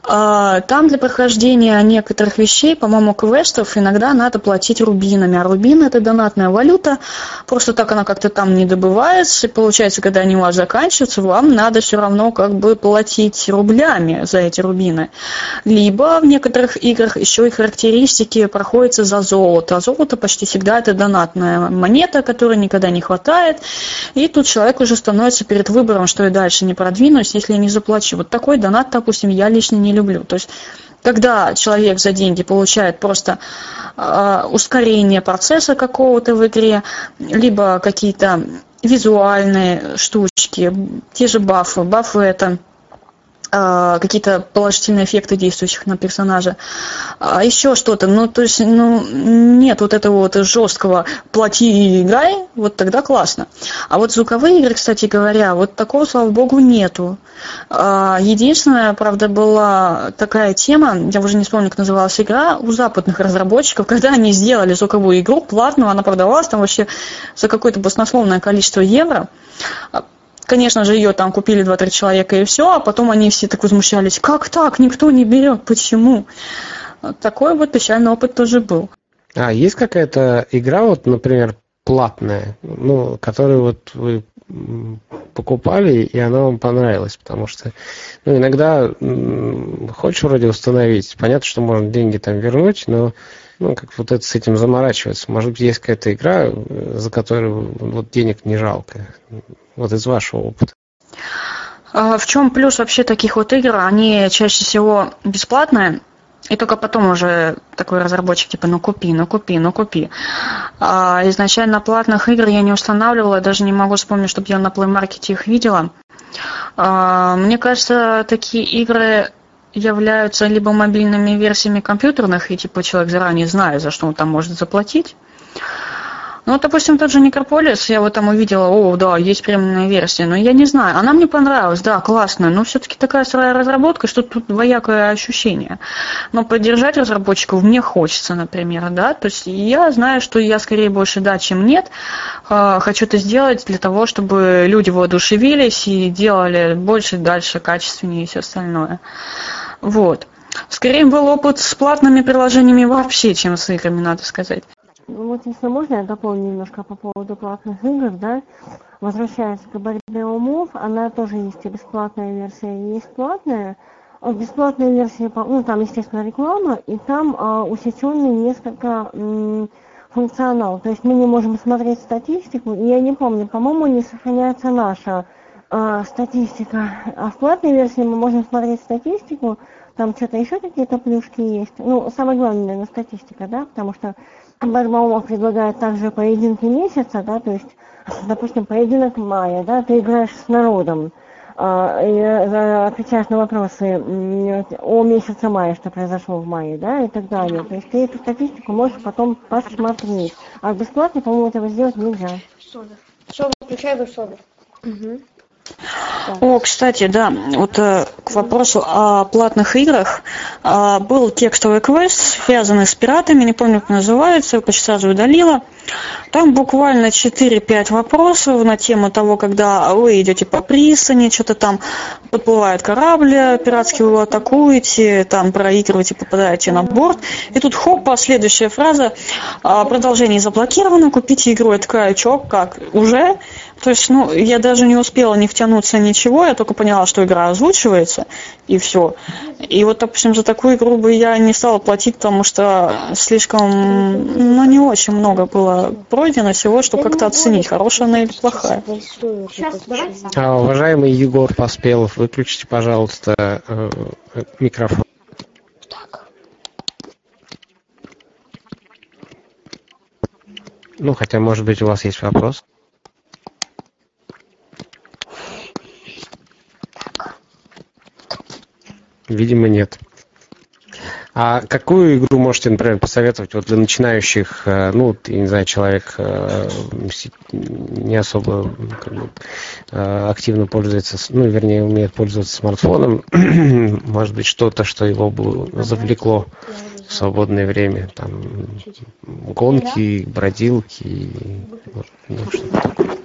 А, там для прохождения некоторых вещей, по-моему, квестов иногда надо платить рубинами. А рубин это донатная валюта. Просто так она как-то там не добывается. И получается, когда они у вас заканчиваются, вам надо все равно как бы платить рублями за эти рубины. Либо в некоторых играх еще и характеристики проходятся за золото. А золото почти всегда это донатная монета, которой никогда не хватает. И тут человек уже становится перед выбором, что и дальше не продвинусь, если я не заплачу. Вот такой донат, допустим, я лично не люблю. То есть когда человек за деньги получает просто э, ускорение процесса какого-то в игре, либо какие-то визуальные штучки, те же бафы. Бафы это какие-то положительные эффекты действующих на персонажа, а еще что-то. Ну, то есть, ну, нет вот этого вот жесткого плати и играй, вот тогда классно. А вот звуковые игры, кстати говоря, вот такого, слава богу, нету. А, единственная, правда, была такая тема, я уже не вспомню, как называлась игра, у западных разработчиков, когда они сделали звуковую игру платную, она продавалась там вообще за какое-то баснословное количество евро, Конечно же, ее там купили два-три человека и все, а потом они все так возмущались. Как так? Никто не берет. Почему? Такой вот печальный опыт тоже был. А есть какая-то игра, вот, например, платная, ну, которую вот вы покупали, и она вам понравилась, потому что ну, иногда хочешь вроде установить, понятно, что можно деньги там вернуть, но ну, как вот это с этим заморачиваться. Может быть, есть какая-то игра, за которую вот денег не жалко вот из вашего опыта? А, в чем плюс вообще таких вот игр? Они чаще всего бесплатные, и только потом уже такой разработчик типа, ну купи, ну купи, ну купи. А изначально платных игр я не устанавливала, даже не могу вспомнить, чтобы я на Play Market их видела. А, мне кажется, такие игры являются либо мобильными версиями компьютерных, и типа человек заранее знает, за что он там может заплатить, ну, допустим, тот же Некрополис, я вот там увидела, о, да, есть премиумная версия, но я не знаю, она мне понравилась, да, классная, но все-таки такая сырая разработка, что тут двоякое ощущение. Но поддержать разработчиков мне хочется, например, да, то есть я знаю, что я скорее больше да, чем нет, а, хочу это сделать для того, чтобы люди воодушевились и делали больше, дальше, качественнее и все остальное. Вот. Скорее был опыт с платными приложениями вообще, чем с играми, надо сказать. Ну, вот если можно, я дополню немножко по поводу платных игр, да. Возвращаясь к борьбе умов, она тоже есть и бесплатная версия, и есть платная. В бесплатной версии, ну, там, естественно, реклама, и там а, усеченный несколько м, функционал. То есть мы не можем смотреть статистику, и я не помню, по-моему, не сохраняется наша а, статистика. А в платной версии мы можем смотреть статистику, там что-то еще какие-то плюшки есть. Ну, самое главное, наверное, статистика, да, потому что Барбаумов предлагает также поединки месяца, да, то есть, допустим, поединок мая, да, ты играешь с народом, а, и э, отвечаешь на вопросы о месяце мая, что произошло в мае, да, и так далее. То есть ты эту статистику можешь потом посмотреть. А бесплатно, по-моему, этого сделать нельзя. Содер. Содер, включай бы содер. Угу. О, кстати, да, вот э, к вопросу о платных играх. Э, был текстовый квест, связанный с пиратами, не помню, как называется, почти сразу удалила. Там буквально 4-5 вопросов на тему того, когда вы идете по пристани, что-то там подплывает корабль пиратский, вы его атакуете, там проигрываете, попадаете на борт. И тут хоп, следующая фраза, «А, продолжение заблокировано, купите игру. Я такая, чё, как, уже? То есть, ну, я даже не успела не втянуться ничего, я только поняла, что игра озвучивается, и все. И вот, допустим, за такую игру бы я не стала платить, потому что слишком, ну, не очень много было пройдено всего, чтобы как-то оценить, хорошая она или плохая. А, уважаемый Егор Поспелов, выключите, пожалуйста, э, микрофон. Ну, хотя, может быть, у вас есть вопрос. Видимо, нет. А какую игру можете, например, посоветовать вот для начинающих, э, ну, я не знаю, человек э, не особо как бы, э, активно пользуется, ну, вернее, умеет пользоваться смартфоном, может быть, что-то, что его бы завлекло в свободное время, там, гонки, бродилки, ну, что-то такое.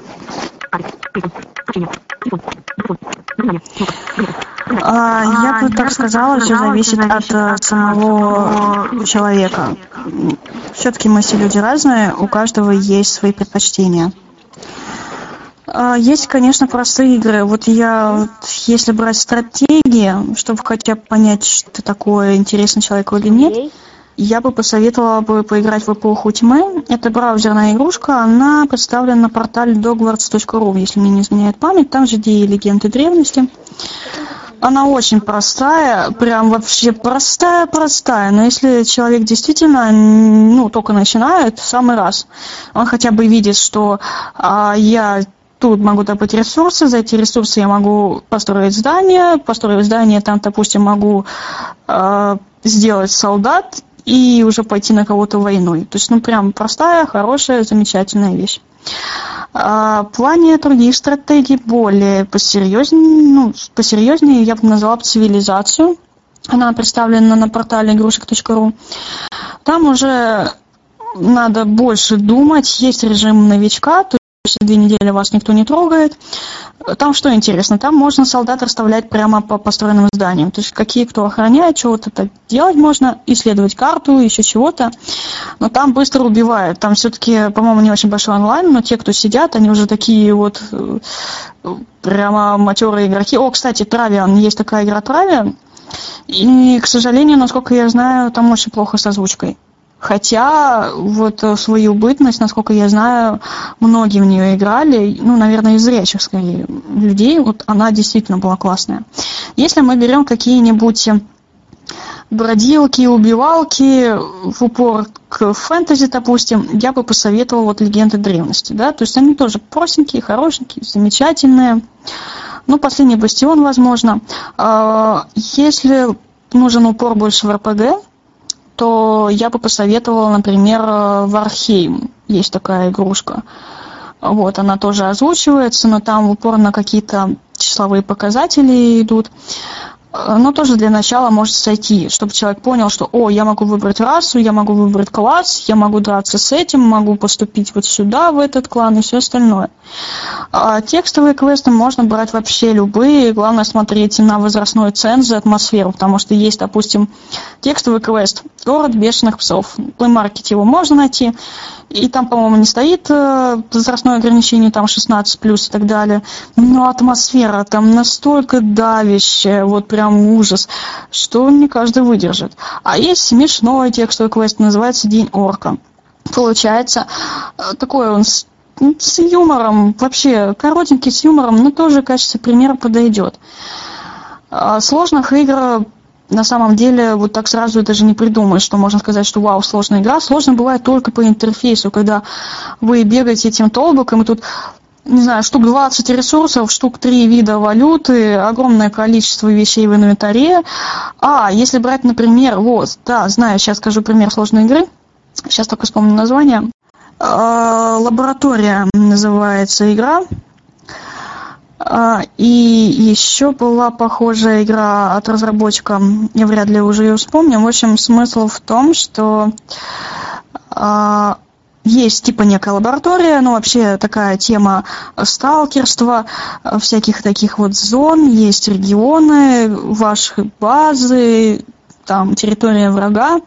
А, я бы так сказала, все зависит от э, самого человека. Все-таки мы все люди разные, у каждого есть свои предпочтения. А, есть, конечно, простые игры. Вот я, если брать стратегии, чтобы хотя бы понять, что такое интересно человеку или нет, я бы посоветовала бы поиграть в эпоху тьмы. Это браузерная игрушка, она представлена на портале dogwarts.ru, если мне не изменяет память. Там же где и легенды древности. Она очень простая, прям вообще простая-простая. Но если человек действительно, ну, только начинает, в самый раз, он хотя бы видит, что а, я тут могу добыть ресурсы, за эти ресурсы я могу построить здание, построив здание, там, допустим, могу э, сделать солдат и уже пойти на кого-то войной. То есть, ну, прям простая, хорошая, замечательная вещь. А, в плане других стратегий более посерьезнее, ну, посерьезнее я бы назвала цивилизацию. Она представлена на портале игрушек.ру. Там уже надо больше думать. Есть режим новичка, то есть две недели вас никто не трогает. Там что интересно, там можно солдат расставлять прямо по построенным зданиям. То есть какие кто охраняет, что вот это делать можно, исследовать карту, еще чего-то. Но там быстро убивают. Там все-таки, по-моему, не очень большой онлайн, но те, кто сидят, они уже такие вот э, прямо матерые игроки. О, кстати, Травиан, есть такая игра Травиан. И, к сожалению, насколько я знаю, там очень плохо с озвучкой. Хотя вот э, свою бытность, насколько я знаю, многие в нее играли, ну, наверное, из зрячих, скорее, людей, вот она действительно была классная. Если мы берем какие-нибудь бродилки, убивалки в упор к фэнтези, допустим, я бы посоветовала вот легенды древности, да, то есть они тоже простенькие, хорошенькие, замечательные. Ну, последний бастион, возможно. А, если нужен упор больше в РПГ, то я бы посоветовала, например, Вархейм. Есть такая игрушка. Вот, она тоже озвучивается, но там упор на какие-то числовые показатели идут. Э, но тоже для начала может сойти, чтобы человек понял, что, о, я могу выбрать расу, я могу выбрать класс, я могу драться с этим, могу поступить вот сюда, в этот клан и все остальное. А текстовые квесты можно брать вообще любые, главное смотреть на возрастной ценз и атмосферу, потому что есть, допустим, текстовый квест «Город бешеных псов». В Market его можно найти, и там, по-моему, не стоит э, возрастное ограничение, там 16 плюс и так далее. Но атмосфера там настолько давящая, вот прям ужас, что не каждый выдержит. А есть смешной текстовый квест, называется «День орка». Получается, э, такой он с, с юмором, вообще коротенький с юмором, но тоже в качестве примера подойдет. А сложных игр на самом деле вот так сразу даже не придумаешь, что можно сказать, что вау, сложная игра. Сложно бывает только по интерфейсу, когда вы бегаете этим толбоком, и тут не знаю, штук 20 ресурсов, штук 3 вида валюты, огромное количество вещей в инвентаре. А, если брать, например, вот, да, знаю, сейчас скажу пример сложной игры. Сейчас только вспомню название. А, лаборатория называется игра. А, и еще была похожая игра от разработчика, я вряд ли уже ее вспомню. В общем, смысл в том, что а, есть типа некая лаборатория, ну вообще такая тема сталкерства, всяких таких вот зон, есть регионы, ваши базы, там территория врага.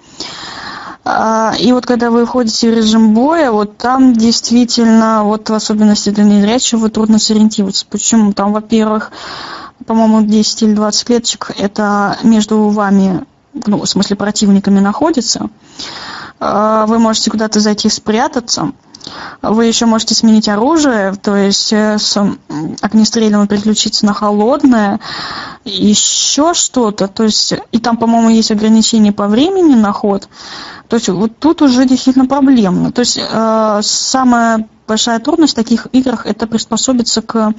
А, и вот когда вы входите в режим боя, вот там действительно, вот в особенности для незрячего, трудно сориентироваться. Почему? Там, во-первых, по-моему, 10 или 20 клеточек, это между вами, ну, в смысле, противниками находится. А, вы можете куда-то зайти спрятаться. Вы еще можете сменить оружие, то есть э, с огнестрельного переключиться на холодное, еще что-то. То есть, и там, по-моему, есть ограничения по времени на ход. То есть вот тут уже действительно проблемно. То есть э, самая большая трудность в таких играх это приспособиться к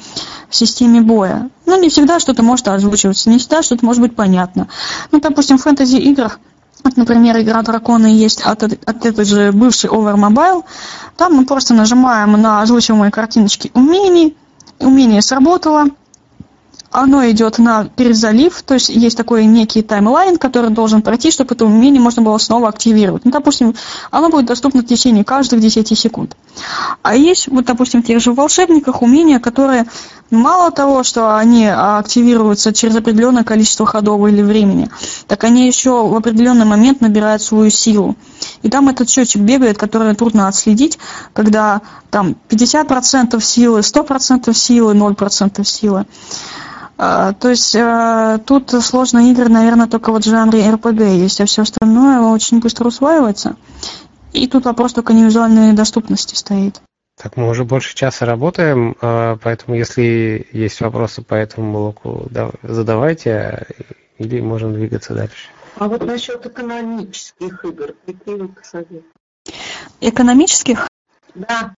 системе боя. Ну, не всегда что-то может озвучиваться, не всегда что-то может быть понятно. Ну, допустим, в фэнтези-играх вот, например, игра драконы есть от, от этой же бывшей Overmobile. Там мы просто нажимаем на озвучиваемые картиночки умений. Умение сработало, оно идет на перезалив, то есть есть такой некий таймлайн, который должен пройти, чтобы это умение можно было снова активировать. Ну, допустим, оно будет доступно в течение каждых 10 секунд. А есть, вот, допустим, в тех же волшебниках умения, которые мало того, что они активируются через определенное количество ходов или времени, так они еще в определенный момент набирают свою силу. И там этот счетчик бегает, который трудно отследить, когда там 50% силы, 100% силы, 0% силы. А, то есть а, тут сложные игры, наверное, только вот в жанре РПГ есть, а все остальное очень быстро усваивается. И тут вопрос только не визуальной доступности стоит. Так, мы уже больше часа работаем, а, поэтому если есть вопросы по этому блоку, задавайте, или можем двигаться дальше. А вот насчет экономических игр, какие вы посоветуете? Экономических? Да.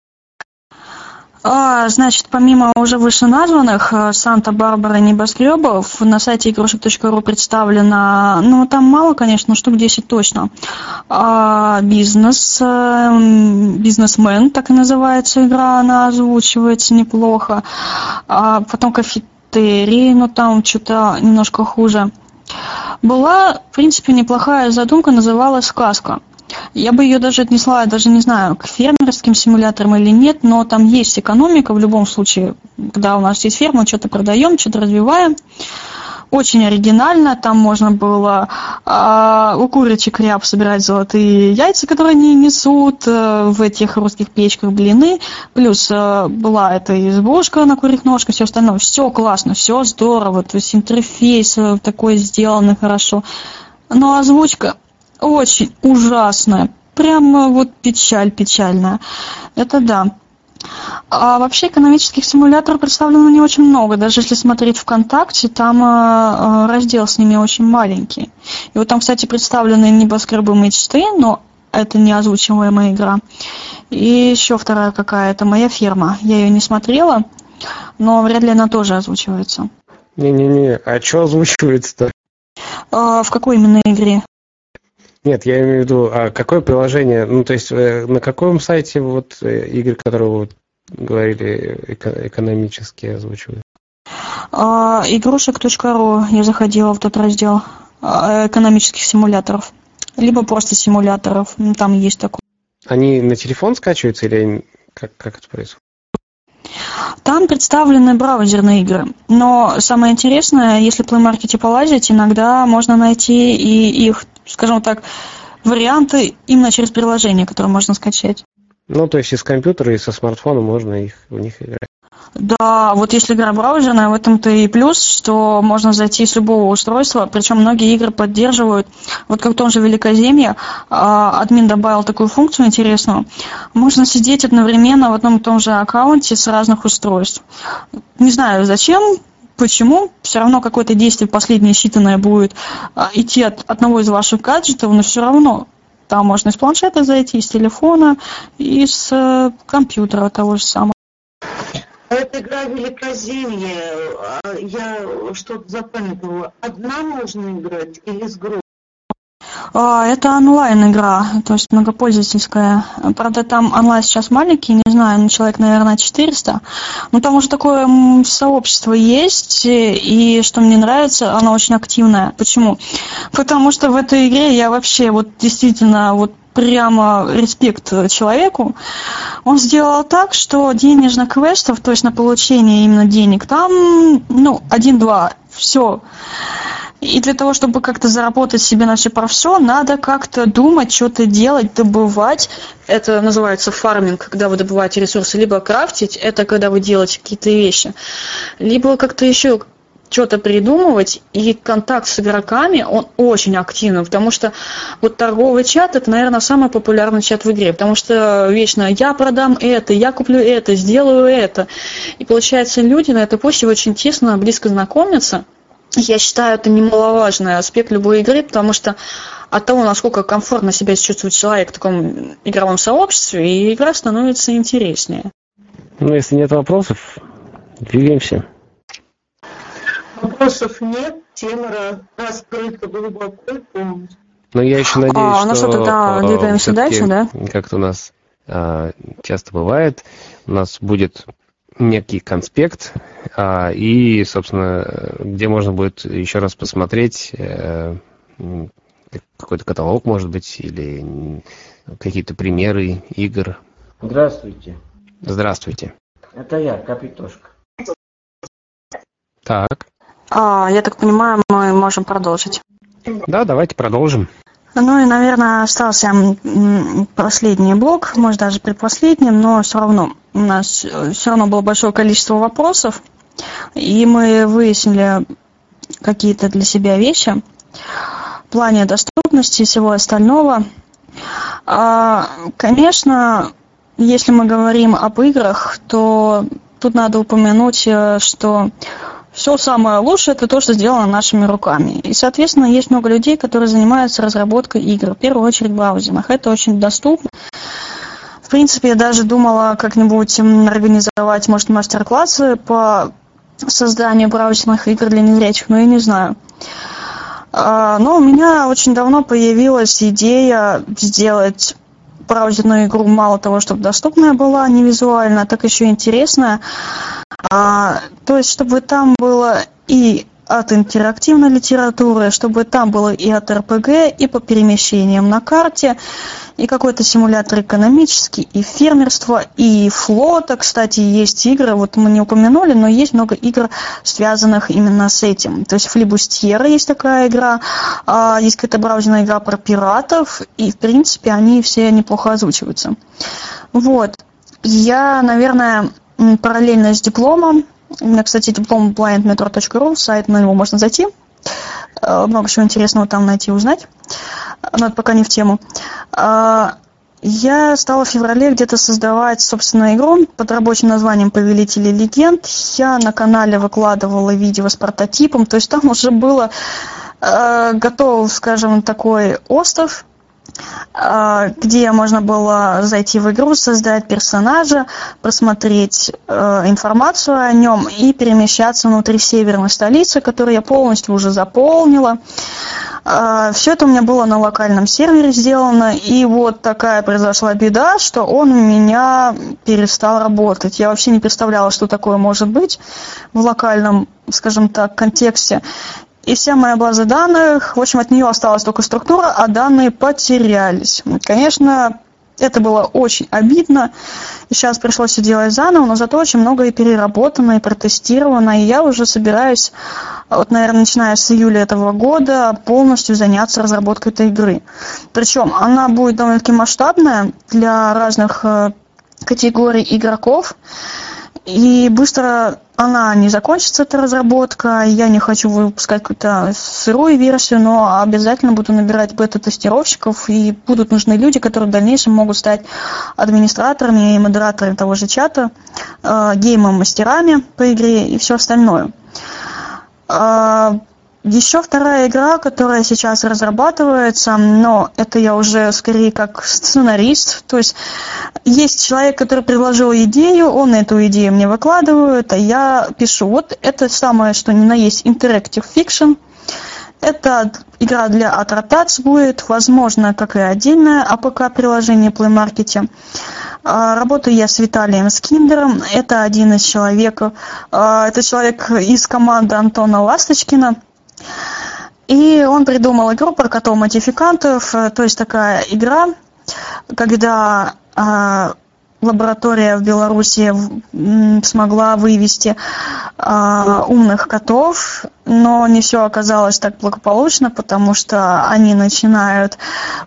А, значит, помимо уже вышеназванных э, Санта-Барбара небоскребов, на сайте игрушек.ру представлено, ну, там мало, конечно, штук 10 точно. А, бизнес, э, бизнесмен, так и называется игра, она озвучивается неплохо. А, потом кафетерий, но там что-то немножко хуже. Была, в принципе, неплохая задумка, называлась «Сказка». Я бы ее даже отнесла, даже не знаю, к фермерским симуляторам или нет, но там есть экономика в любом случае, когда у нас есть ферма, что-то продаем, что-то развиваем. Очень оригинально, там можно было э, у курочек ряб собирать золотые яйца, которые они несут э, в этих русских печках блины, плюс э, была эта избушка на курьих ножках, все остальное, все классно, все здорово, то есть интерфейс э, такой сделанный хорошо, но озвучка очень ужасная. Прямо вот печаль печальная. Это да. А вообще экономических симуляторов представлено не очень много. Даже если смотреть ВКонтакте, там э, раздел с ними очень маленький. И вот там, кстати, представлены небоскребы мечты, но это не озвучиваемая игра. И еще вторая какая-то, моя ферма. Я ее не смотрела, но вряд ли она тоже озвучивается. Не-не-не, а что озвучивается-то? А, в какой именно игре? Нет, я имею в виду, а какое приложение, ну, то есть э, на каком сайте вот э, игры, которые вы говорили, экономически озвучивают? А, игрушек.ру я заходила в тот раздел а, экономических симуляторов. Либо просто симуляторов, ну, там есть такой. Они на телефон скачиваются или как, как это происходит? Там представлены браузерные игры. Но самое интересное, если в Play Market полазить, иногда можно найти и их скажем так, варианты именно через приложение, которое можно скачать. Ну, то есть из компьютера и со смартфона можно их, в них играть. Да, вот если игра браузерная, в этом-то и плюс, что можно зайти с любого устройства, причем многие игры поддерживают, вот как в том же Великоземье, а, админ добавил такую функцию интересную, можно сидеть одновременно в одном и том же аккаунте с разных устройств. Не знаю зачем, Почему? Все равно какое-то действие последнее считанное будет а, идти от одного из ваших гаджетов, но все равно там можно из планшета зайти, из телефона, из э, компьютера того же самого. Это игра Великоземье. А, я что-то запамятовала. Одна можно играть или с группой? А, это онлайн-игра, то есть многопользовательская. Правда, там онлайн сейчас маленький, не знаю, ну, человек, наверное, 400. Но там уже такое сообщество есть, и что мне нравится, оно очень активное. Почему? Потому что в этой игре я вообще вот действительно вот прямо респект человеку. Он сделал так, что денежных квестов, то есть на получение именно денег, там, ну, один-два, все. И для того, чтобы как-то заработать себе на все про все, надо как-то думать, что-то делать, добывать. Это называется фарминг, когда вы добываете ресурсы. Либо крафтить, это когда вы делаете какие-то вещи. Либо как-то еще что-то придумывать, и контакт с игроками, он очень активный, потому что вот торговый чат, это, наверное, самый популярный чат в игре, потому что вечно я продам это, я куплю это, сделаю это. И получается, люди на этой почте очень тесно, близко знакомятся. Я считаю, это немаловажный аспект любой игры, потому что от того, насколько комфортно себя чувствует человек в таком игровом сообществе, и игра становится интереснее. Ну, если нет вопросов, двигаемся. Вопросов нет, тема раскрыта глубоко полностью. Но я еще надеюсь, А, ну что что, тогда двигаемся дальше, да? Как-то у нас э, часто бывает, у нас будет некий конспект, а, и, собственно, где можно будет еще раз посмотреть э, какой-то каталог, может быть, или какие-то примеры игр. Здравствуйте. Здравствуйте. Это я, Капитошка. Так, А, я так понимаю, мы можем продолжить. да, давайте продолжим. Ну и, наверное, остался последний блок, может даже предпоследний, но все равно у нас все равно было большое количество вопросов, и мы выяснили какие-то для себя вещи в плане доступности и всего остального. А, Конечно, если мы говорим об играх, то тут надо упомянуть, э, что все самое лучшее это то, что сделано нашими руками. И, соответственно, есть много людей, которые занимаются разработкой игр, в первую очередь в браузерах. Это очень доступно. В принципе, я даже думала как-нибудь организовать, может, мастер-классы по созданию браузерных игр для незрячих, но я не знаю. А, Но у меня очень давно появилась идея сделать браузерную игру мало того, чтобы доступная была, не визуально, так еще и интересная. А, то есть, чтобы там было и от интерактивной литературы, чтобы там было и от РПГ, и по перемещениям на карте, и какой-то симулятор экономический, и фермерство, и флота. Кстати, есть игры, вот мы не упомянули, но есть много игр, связанных именно с этим. То есть Флибустьера есть такая игра, а, есть какая-то браузерная игра про пиратов, и, в принципе, они все неплохо озвучиваются. Вот. Я, наверное, параллельно с дипломом, у меня, кстати, диплом blindmetro.ru, сайт, на него можно зайти. Э, Много чего интересного там найти и узнать. Но это пока не в тему. А, Я стала в феврале где-то создавать, собственно, игру под рабочим названием «Повелители легенд». Я на канале выкладывала видео с прототипом, то есть там уже было э, готов, скажем, такой остров, где можно было зайти в игру, создать персонажа, просмотреть э, информацию о нем и перемещаться внутри северной столицы, которую я полностью уже заполнила. Все это у меня было на локальном сервере сделано, и вот такая произошла беда, что он у меня перестал работать. Я вообще не представляла, что такое может быть в локальном, скажем так, контексте. И вся моя база данных, в общем, от нее осталась только структура, а данные потерялись. Конечно, это было очень обидно. И сейчас пришлось все делать заново, но зато очень много и переработано, и протестировано. И я уже собираюсь, вот, наверное, начиная с июля этого года, полностью заняться разработкой этой игры. Причем она будет довольно-таки масштабная для разных э, категорий игроков. И быстро она не закончится, эта разработка. Я не хочу выпускать какую-то сырую версию, но обязательно буду набирать бета-тестировщиков, и будут нужны люди, которые в дальнейшем могут стать администраторами и модераторами того же чата, э, геймом-мастерами по игре и все остальное. Э, еще вторая игра, которая сейчас разрабатывается, но это я уже скорее как сценарист. То есть есть человек, который предложил идею, он эту идею мне выкладывает, а я пишу. Вот это самое, что ни на есть interactive fiction. Это игра для Atrotats будет, возможно, как и отдельное АПК-приложение Play Market. А, Работаю я с Виталием Скиндером. Это один из человеков. а, Это человек из команды Антона Ласточкина. И он придумал игру про котов-модификантов, э, то есть такая игра, когда а, лаборатория в Беларуси смогла вывести а, умных котов, но не все оказалось так благополучно, потому что они начинают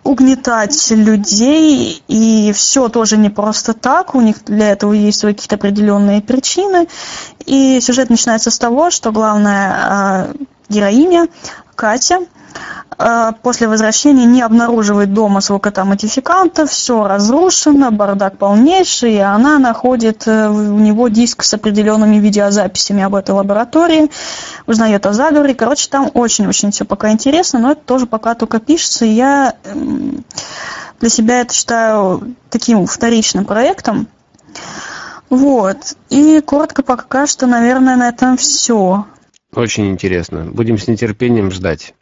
угнетать людей, и все тоже не просто так, у них для этого есть свои какие-то определенные причины, и сюжет начинается с того, что главная а, героиня Катя а, после возвращения не обнаруживает дома своего кота-модификанта, все разрушено, бардак полнейший, и она находит э, у него диск с определенными видеозаписями об этой лаборатории, узнает о заговоре. Короче, там очень-очень все пока интересно, но это тоже пока только пишется, я для себя это считаю таким вторичным проектом. Вот. И коротко пока что, наверное, на этом все. Очень интересно. Будем с нетерпением ждать.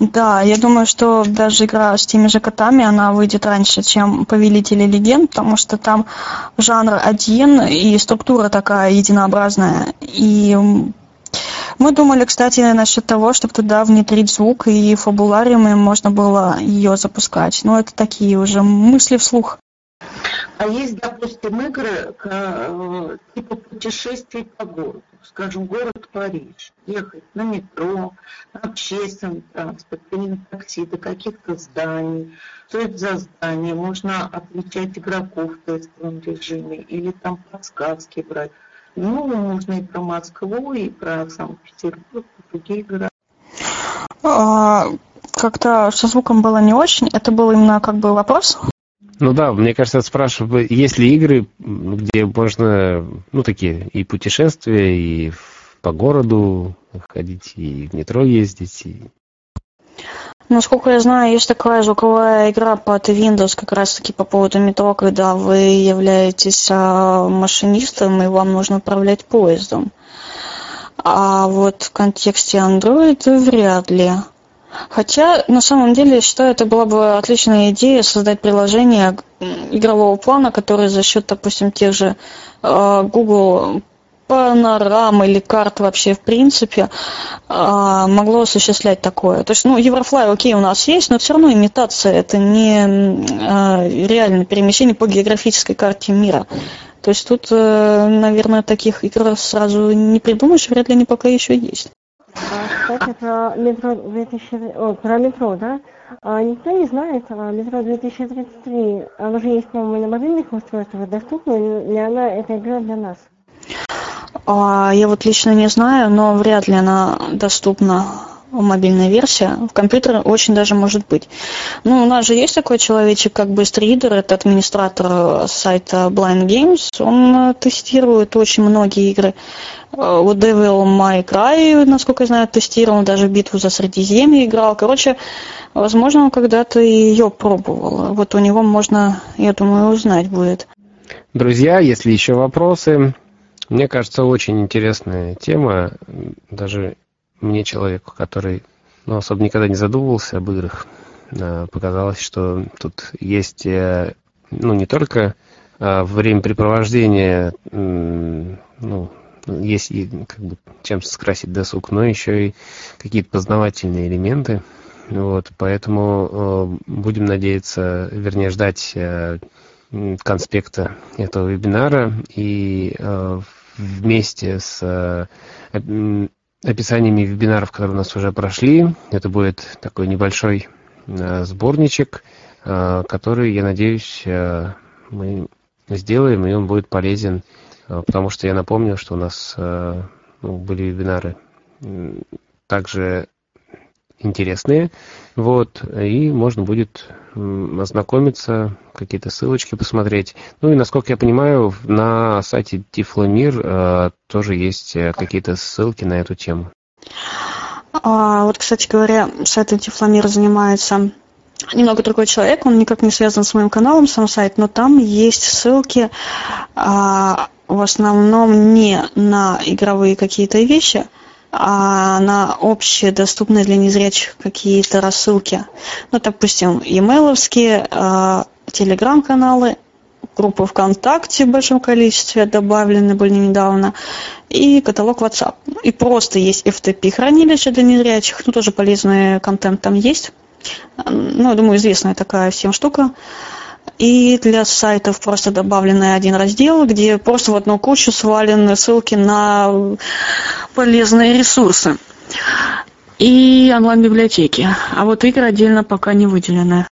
Да, я думаю, что даже игра с теми же котами, она выйдет раньше, чем Повелители легенд, потому что там жанр один и структура такая единообразная. И мы думали, кстати, насчет того, чтобы туда внедрить звук и фабулариум, и можно было ее запускать. Но это такие уже мысли вслух. А есть, допустим, игры э, типа путешествий по городу, скажем, город Париж, ехать на метро, на общественном транспорте или на такси до каких-то зданий. Что это за здание? Можно отличать игроков в тестовом режиме или там подсказки брать. Ну, можно и про Москву, и про Санкт-Петербург, и другие города. А, как-то со звуком было не очень. Это был именно как бы вопрос? Ну да, мне кажется, спрашиваю, есть ли игры, где можно, ну, такие, и путешествия, и по городу ходить, и в метро ездить, и... Насколько я знаю, есть такая звуковая игра под Windows как раз-таки по поводу метро, когда вы являетесь а, машинистом, и вам нужно управлять поездом. А вот в контексте Android вряд ли. Хотя, на самом деле, я считаю, это была бы отличная идея создать приложение игрового плана, которое за счет, допустим, тех же э, Google панорам или карт вообще в принципе э, могло осуществлять такое. То есть, ну, Еврофлай, окей, у нас есть, но все равно имитация, это не э, реальное перемещение по географической карте мира. То есть тут, наверное, таких игр сразу не придумаешь, вряд ли они пока еще есть. А, кстати, про метро 2000... О, про метро, да? А, никто не знает, а, метро 2033, оно же есть, по-моему, на мобильных устройствах, доступна ли она, эта игра для нас? А, я вот лично не знаю, но вряд ли она доступна мобильная версия. В компьютере очень даже может быть. Ну, у нас же есть такой человечек, как Бестридер, это администратор сайта Blind Games. Он тестирует очень многие игры. Вот Devil May Cry, насколько я знаю, тестировал, даже битву за Средиземье играл. Короче, возможно, он когда-то ее пробовал. Вот у него можно, я думаю, узнать будет. Друзья, если еще вопросы, мне кажется, очень интересная тема. Даже мне, человеку, который ну, особо никогда не задумывался об играх, а, показалось, что тут есть э, ну, не только а, времяпрепровождение ну, есть и как бы чем скрасить досуг, но еще и какие-то познавательные элементы. Вот, поэтому э, будем надеяться, вернее, ждать э, конспекта этого вебинара и э, вместе с э, описаниями вебинаров, которые у нас уже прошли, это будет такой небольшой э, сборничек, э, который, я надеюсь, э, мы сделаем, и он будет полезен потому что я напомню, что у нас ну, были вебинары также интересные, вот, и можно будет ознакомиться, какие-то ссылочки посмотреть. Ну и, насколько я понимаю, на сайте Тифломир э, тоже есть какие-то ссылки на эту тему. А, вот, кстати говоря, сайт Тифломир занимается немного другой человек, он никак не связан с моим каналом, сам сайт, но там есть ссылки а, в основном не на игровые какие-то вещи, а на общие, доступные для незрячих какие-то рассылки. Ну, допустим, e-mailовские, э, телеграм-каналы, группы ВКонтакте в большом количестве добавлены были недавно, и каталог WhatsApp. И просто есть FTP-хранилище для незрячих, ну, тоже полезный контент там есть. Ну, я думаю, известная такая всем штука. И для сайтов просто добавленный один раздел, где просто в одну кучу свалены ссылки на полезные ресурсы и онлайн-библиотеки. А вот игры отдельно пока не выделены.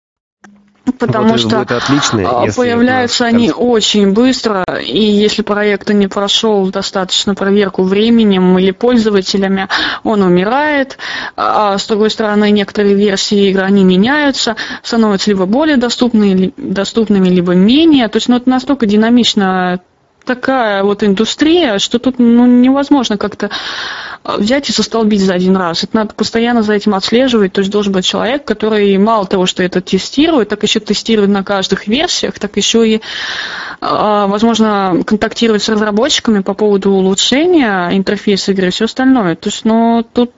Потому вот что отлично, а, появляются они очень быстро, и если проект не прошел достаточно проверку временем или пользователями, он умирает. А с другой стороны, некоторые версии игры, они меняются, становятся либо более доступными, доступными либо менее. То есть ну, это настолько динамично такая вот индустрия, что тут ну, невозможно как-то взять и состолбить за один раз. Это надо постоянно за этим отслеживать. То есть должен быть человек, который мало того, что это тестирует, так еще тестирует на каждых версиях, так еще и, а, возможно, контактирует с разработчиками по поводу улучшения интерфейса игры и все остальное. То есть, ну, тут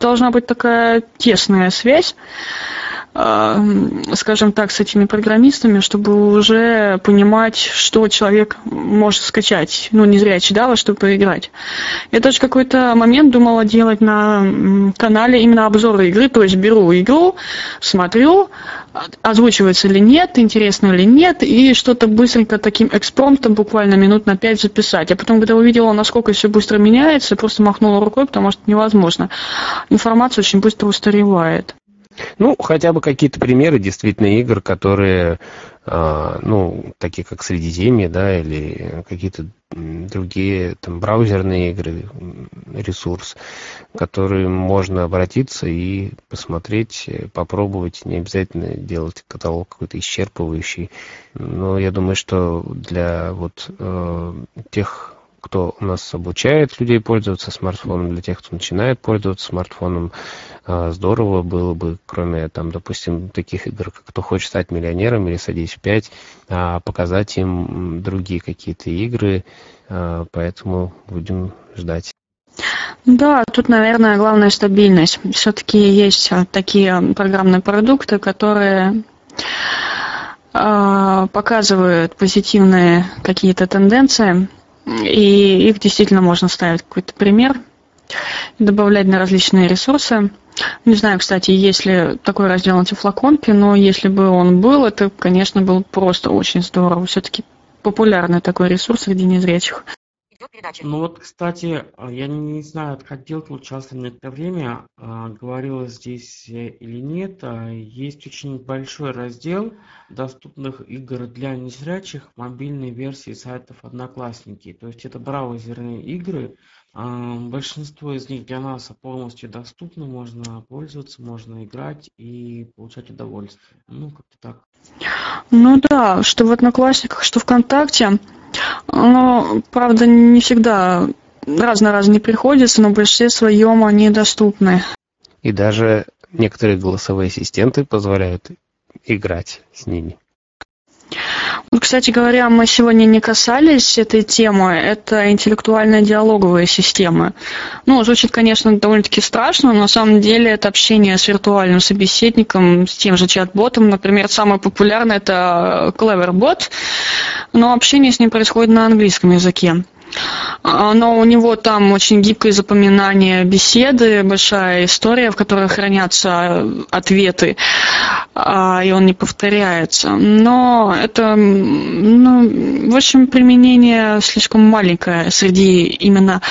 должна быть такая тесная связь скажем так, с этими программистами, чтобы уже понимать, что человек может скачать, ну, не зря читала, чтобы поиграть. Я тоже какой-то момент думала делать на канале именно обзоры игры, то есть беру игру, смотрю, озвучивается или нет, интересно или нет, и что-то быстренько таким экспромтом, буквально минут на пять записать. А потом, когда увидела, насколько все быстро меняется, просто махнула рукой, потому что невозможно. Информация очень быстро устаревает. Ну, хотя бы какие-то примеры действительно игр, которые, э, ну, такие как Средиземье, да, или какие-то другие там браузерные игры, ресурс, которые можно обратиться и посмотреть, попробовать, не обязательно делать каталог какой-то исчерпывающий. Но я думаю, что для вот э, тех кто у нас обучает людей пользоваться смартфоном, для тех, кто начинает пользоваться смартфоном, а, здорово было бы, кроме, там, допустим, таких игр, как «Кто хочет стать миллионером» или «Садись в пять», а, показать им другие какие-то игры, а, поэтому будем ждать. Да, тут, наверное, главная стабильность. Все-таки есть такие программные продукты, которые показывают позитивные какие-то тенденции, и их действительно можно ставить какой-то пример, добавлять на различные ресурсы. Не знаю, кстати, есть ли такой раздел антифлаконки, но если бы он был, это, конечно, был просто очень здорово. Все-таки популярный такой ресурс среди незрячих. Ну вот, кстати, я не знаю, отходил получался некоторое время, а, говорилось здесь или нет, а, есть очень большой раздел доступных игр для незрячих мобильной версии сайтов Одноклассники. То есть это браузерные игры, а, большинство из них для нас полностью доступны, можно пользоваться, можно играть и получать удовольствие. Ну, как-то так. Ну да, что в Одноклассниках, что ВКонтакте. Но, правда, не всегда раз на раз не приходится, но в большинстве своем они доступны. И даже некоторые голосовые ассистенты позволяют играть с ними. Вот, кстати говоря, мы сегодня не касались этой темы. Это интеллектуальная диалоговая система. Ну, звучит, конечно, довольно-таки страшно, но на самом деле это общение с виртуальным собеседником, с тем же чат-ботом. Например, самое популярное это Cleverbot, но общение с ним происходит на английском языке. Но у него там очень гибкое запоминание беседы, большая история, в которой хранятся ответы, а, и он не повторяется. Но это, ну, в общем, применение слишком маленькое среди именно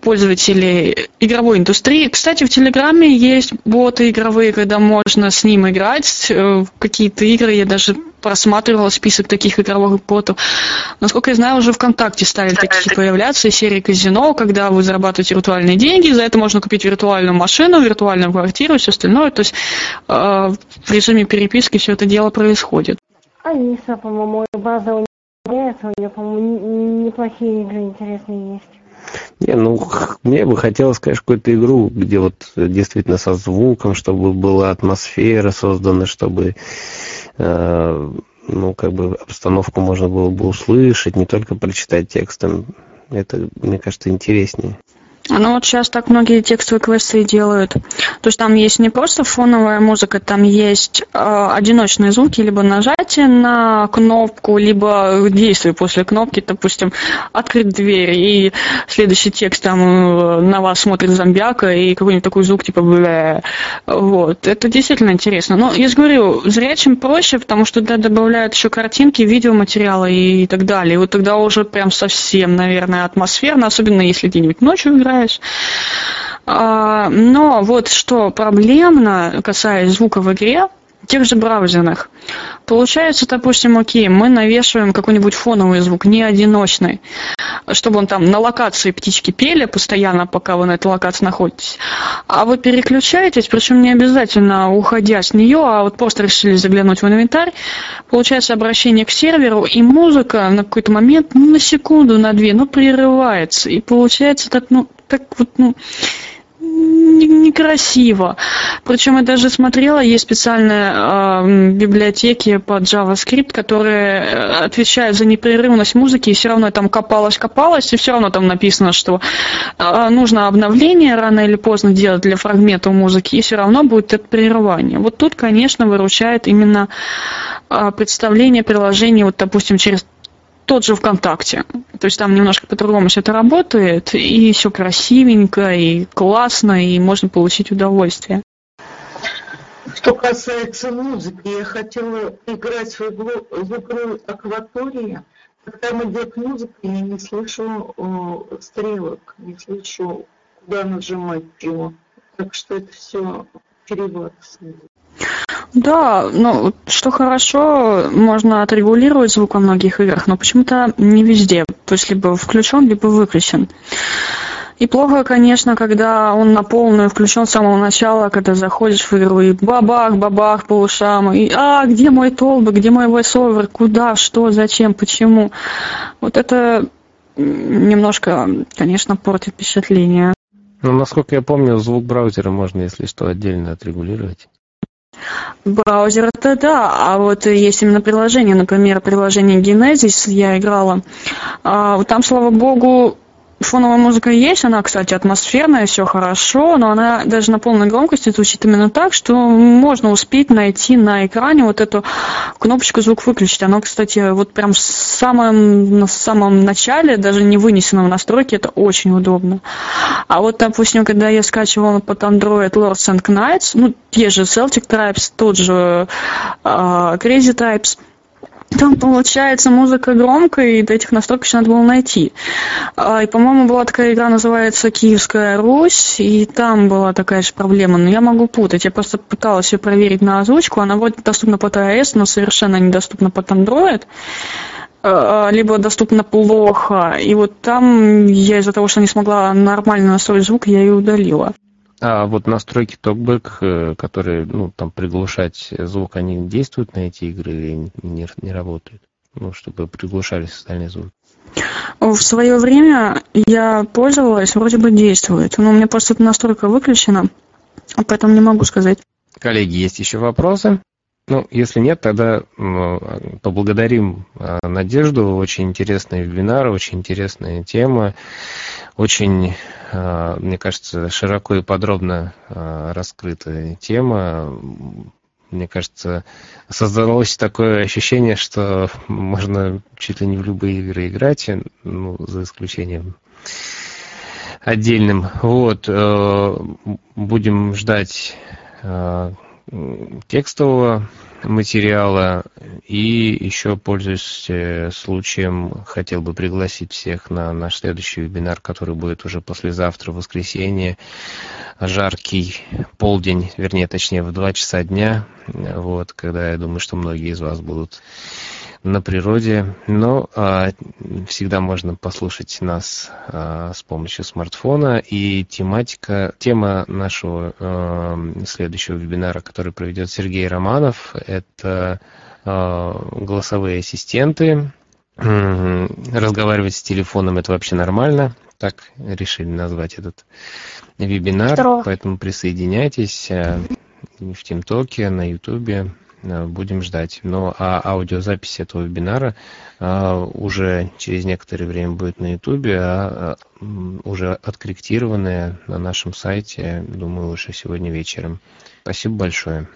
пользователей игровой индустрии. Кстати, в Телеграме есть боты игровые, когда можно с ним играть э, в какие-то игры. Я даже просматривала список таких игровых ботов. Насколько я знаю, уже ВКонтакте стали такие появляться, серии казино, когда вы зарабатываете виртуальные деньги, за это можно купить виртуальную машину, виртуальную квартиру и все остальное. То есть э, в режиме переписки все это дело происходит. Алиса, по-моему, база у нее, у нее, по-моему, неплохие игры интересные есть. Не, ну, мне бы хотелось, конечно, какую-то игру, где вот действительно со звуком, чтобы была атмосфера создана, чтобы, э, ну, как бы обстановку можно было бы услышать, не только прочитать текстом. Это, мне кажется, интереснее. Ну вот сейчас так многие текстовые квесты делают. То есть там есть не просто фоновая музыка, там есть э, одиночные звуки, либо нажатие на кнопку, либо действие после кнопки, допустим, открыть дверь, и следующий текст там э, на вас смотрит зомбяка, и какой-нибудь такой звук типа бля. Вот. Это действительно интересно. Но я же говорю, зрячим проще, потому что туда добавляют еще картинки, видеоматериалы и так далее. И вот тогда уже прям совсем, наверное, атмосферно, особенно если где-нибудь ночью играешь играешь. А, но вот что проблемно, касаясь звука в игре, тех же браузерных. Получается, допустим, окей, мы навешиваем какой-нибудь фоновый звук, не одиночный, чтобы он там на локации птички пели постоянно, пока вы на этой локации находитесь. А вы переключаетесь, причем не обязательно уходя с нее, а вот просто решили заглянуть в инвентарь, получается обращение к серверу, и музыка на какой-то момент, ну, на секунду, на две, ну, прерывается. И получается так, ну, так вот, ну, некрасиво. Причем я даже смотрела, есть специальные э, библиотеки под JavaScript, которые э, отвечают за непрерывность музыки, и все равно там копалось-копалось, и все равно там написано, что э, нужно обновление рано или поздно делать для фрагмента музыки, и все равно будет это прерывание. Вот тут, конечно, выручает именно э, представление приложения, вот, допустим, через тот же ВКонтакте. То есть там немножко по-другому все это работает, и все красивенько, и классно, и можно получить удовольствие. Что касается музыки, я хотела играть в игру, в игру «Акватория». Когда идет музыка, я не слышу о, стрелок, не слышу, куда нажимать чего. Так что это все чревато. Да, ну, что хорошо, можно отрегулировать звук во многих играх, но почему-то не везде. То есть либо включен, либо выключен. И плохо, конечно, когда он на полную включен с самого начала, когда заходишь в игру и бабах, бабах по ушам, и а, где мой толбы, где мой voiceover, куда, что, зачем, почему. Вот это немножко, конечно, портит впечатление. Ну, насколько я помню, звук браузера можно, если что, отдельно отрегулировать. Браузер это да, а вот есть именно приложение, например, приложение Genesis я играла. А, там, слава богу, Фоновая музыка есть, она, кстати, атмосферная, все хорошо, но она даже на полной громкости звучит именно так, что можно успеть найти на экране вот эту кнопочку звук выключить. Она, кстати, вот прям в самом, на самом начале, даже не вынесена в настройки, это очень удобно. А вот, допустим, когда я скачивала под Android Lords and Knights, ну, те же Celtic Tribes, тот же uh, Crazy Types, там, получается, музыка громкая, и до этих настроек еще надо было найти. А, и, по-моему, была такая игра, называется «Киевская Русь», и там была такая же проблема, но я могу путать. Я просто пыталась ее проверить на озвучку, она вроде доступна под iOS, но совершенно недоступна под Android а, либо доступна плохо. И вот там я из-за того, что не смогла нормально настроить звук, я ее удалила. А вот настройки токбэк, которые, ну, там, приглушать звук, они действуют на эти игры или не, не работают? Ну, чтобы приглушались остальные звуки. В свое время я пользовалась, вроде бы действует. Но у меня просто эта настройка выключена, поэтому не могу сказать. Коллеги, есть еще вопросы? Ну, если нет, тогда поблагодарим а, Надежду. Очень интересный вебинар, очень интересная тема, очень а, мне кажется, широко и подробно раскрытая тема. Мне кажется, создалось такое ощущение, что можно чуть ли не в любые игры играть, ну, за исключением отдельным. Вот, э, будем ждать э, текстового материала. И еще, пользуясь э, случаем, хотел бы пригласить всех на наш следующий вебинар, который будет уже послезавтра, в воскресенье. Жаркий полдень, вернее, точнее, в 2 часа дня. Вот, когда я думаю, что многие из вас будут на природе, но а, всегда можно послушать нас а, с помощью смартфона. И тематика, тема нашего а, следующего вебинара, который проведет Сергей Романов, это а, голосовые ассистенты. Разговаривать с телефоном это вообще нормально. Так решили назвать этот вебинар. Здорово. Поэтому присоединяйтесь а, в ТимТоке, на Ютубе. Будем ждать. Ну, а аудиозапись этого вебинара уже через некоторое время будет на Ютубе, а уже откорректированная на нашем сайте, думаю, уже сегодня вечером. Спасибо большое.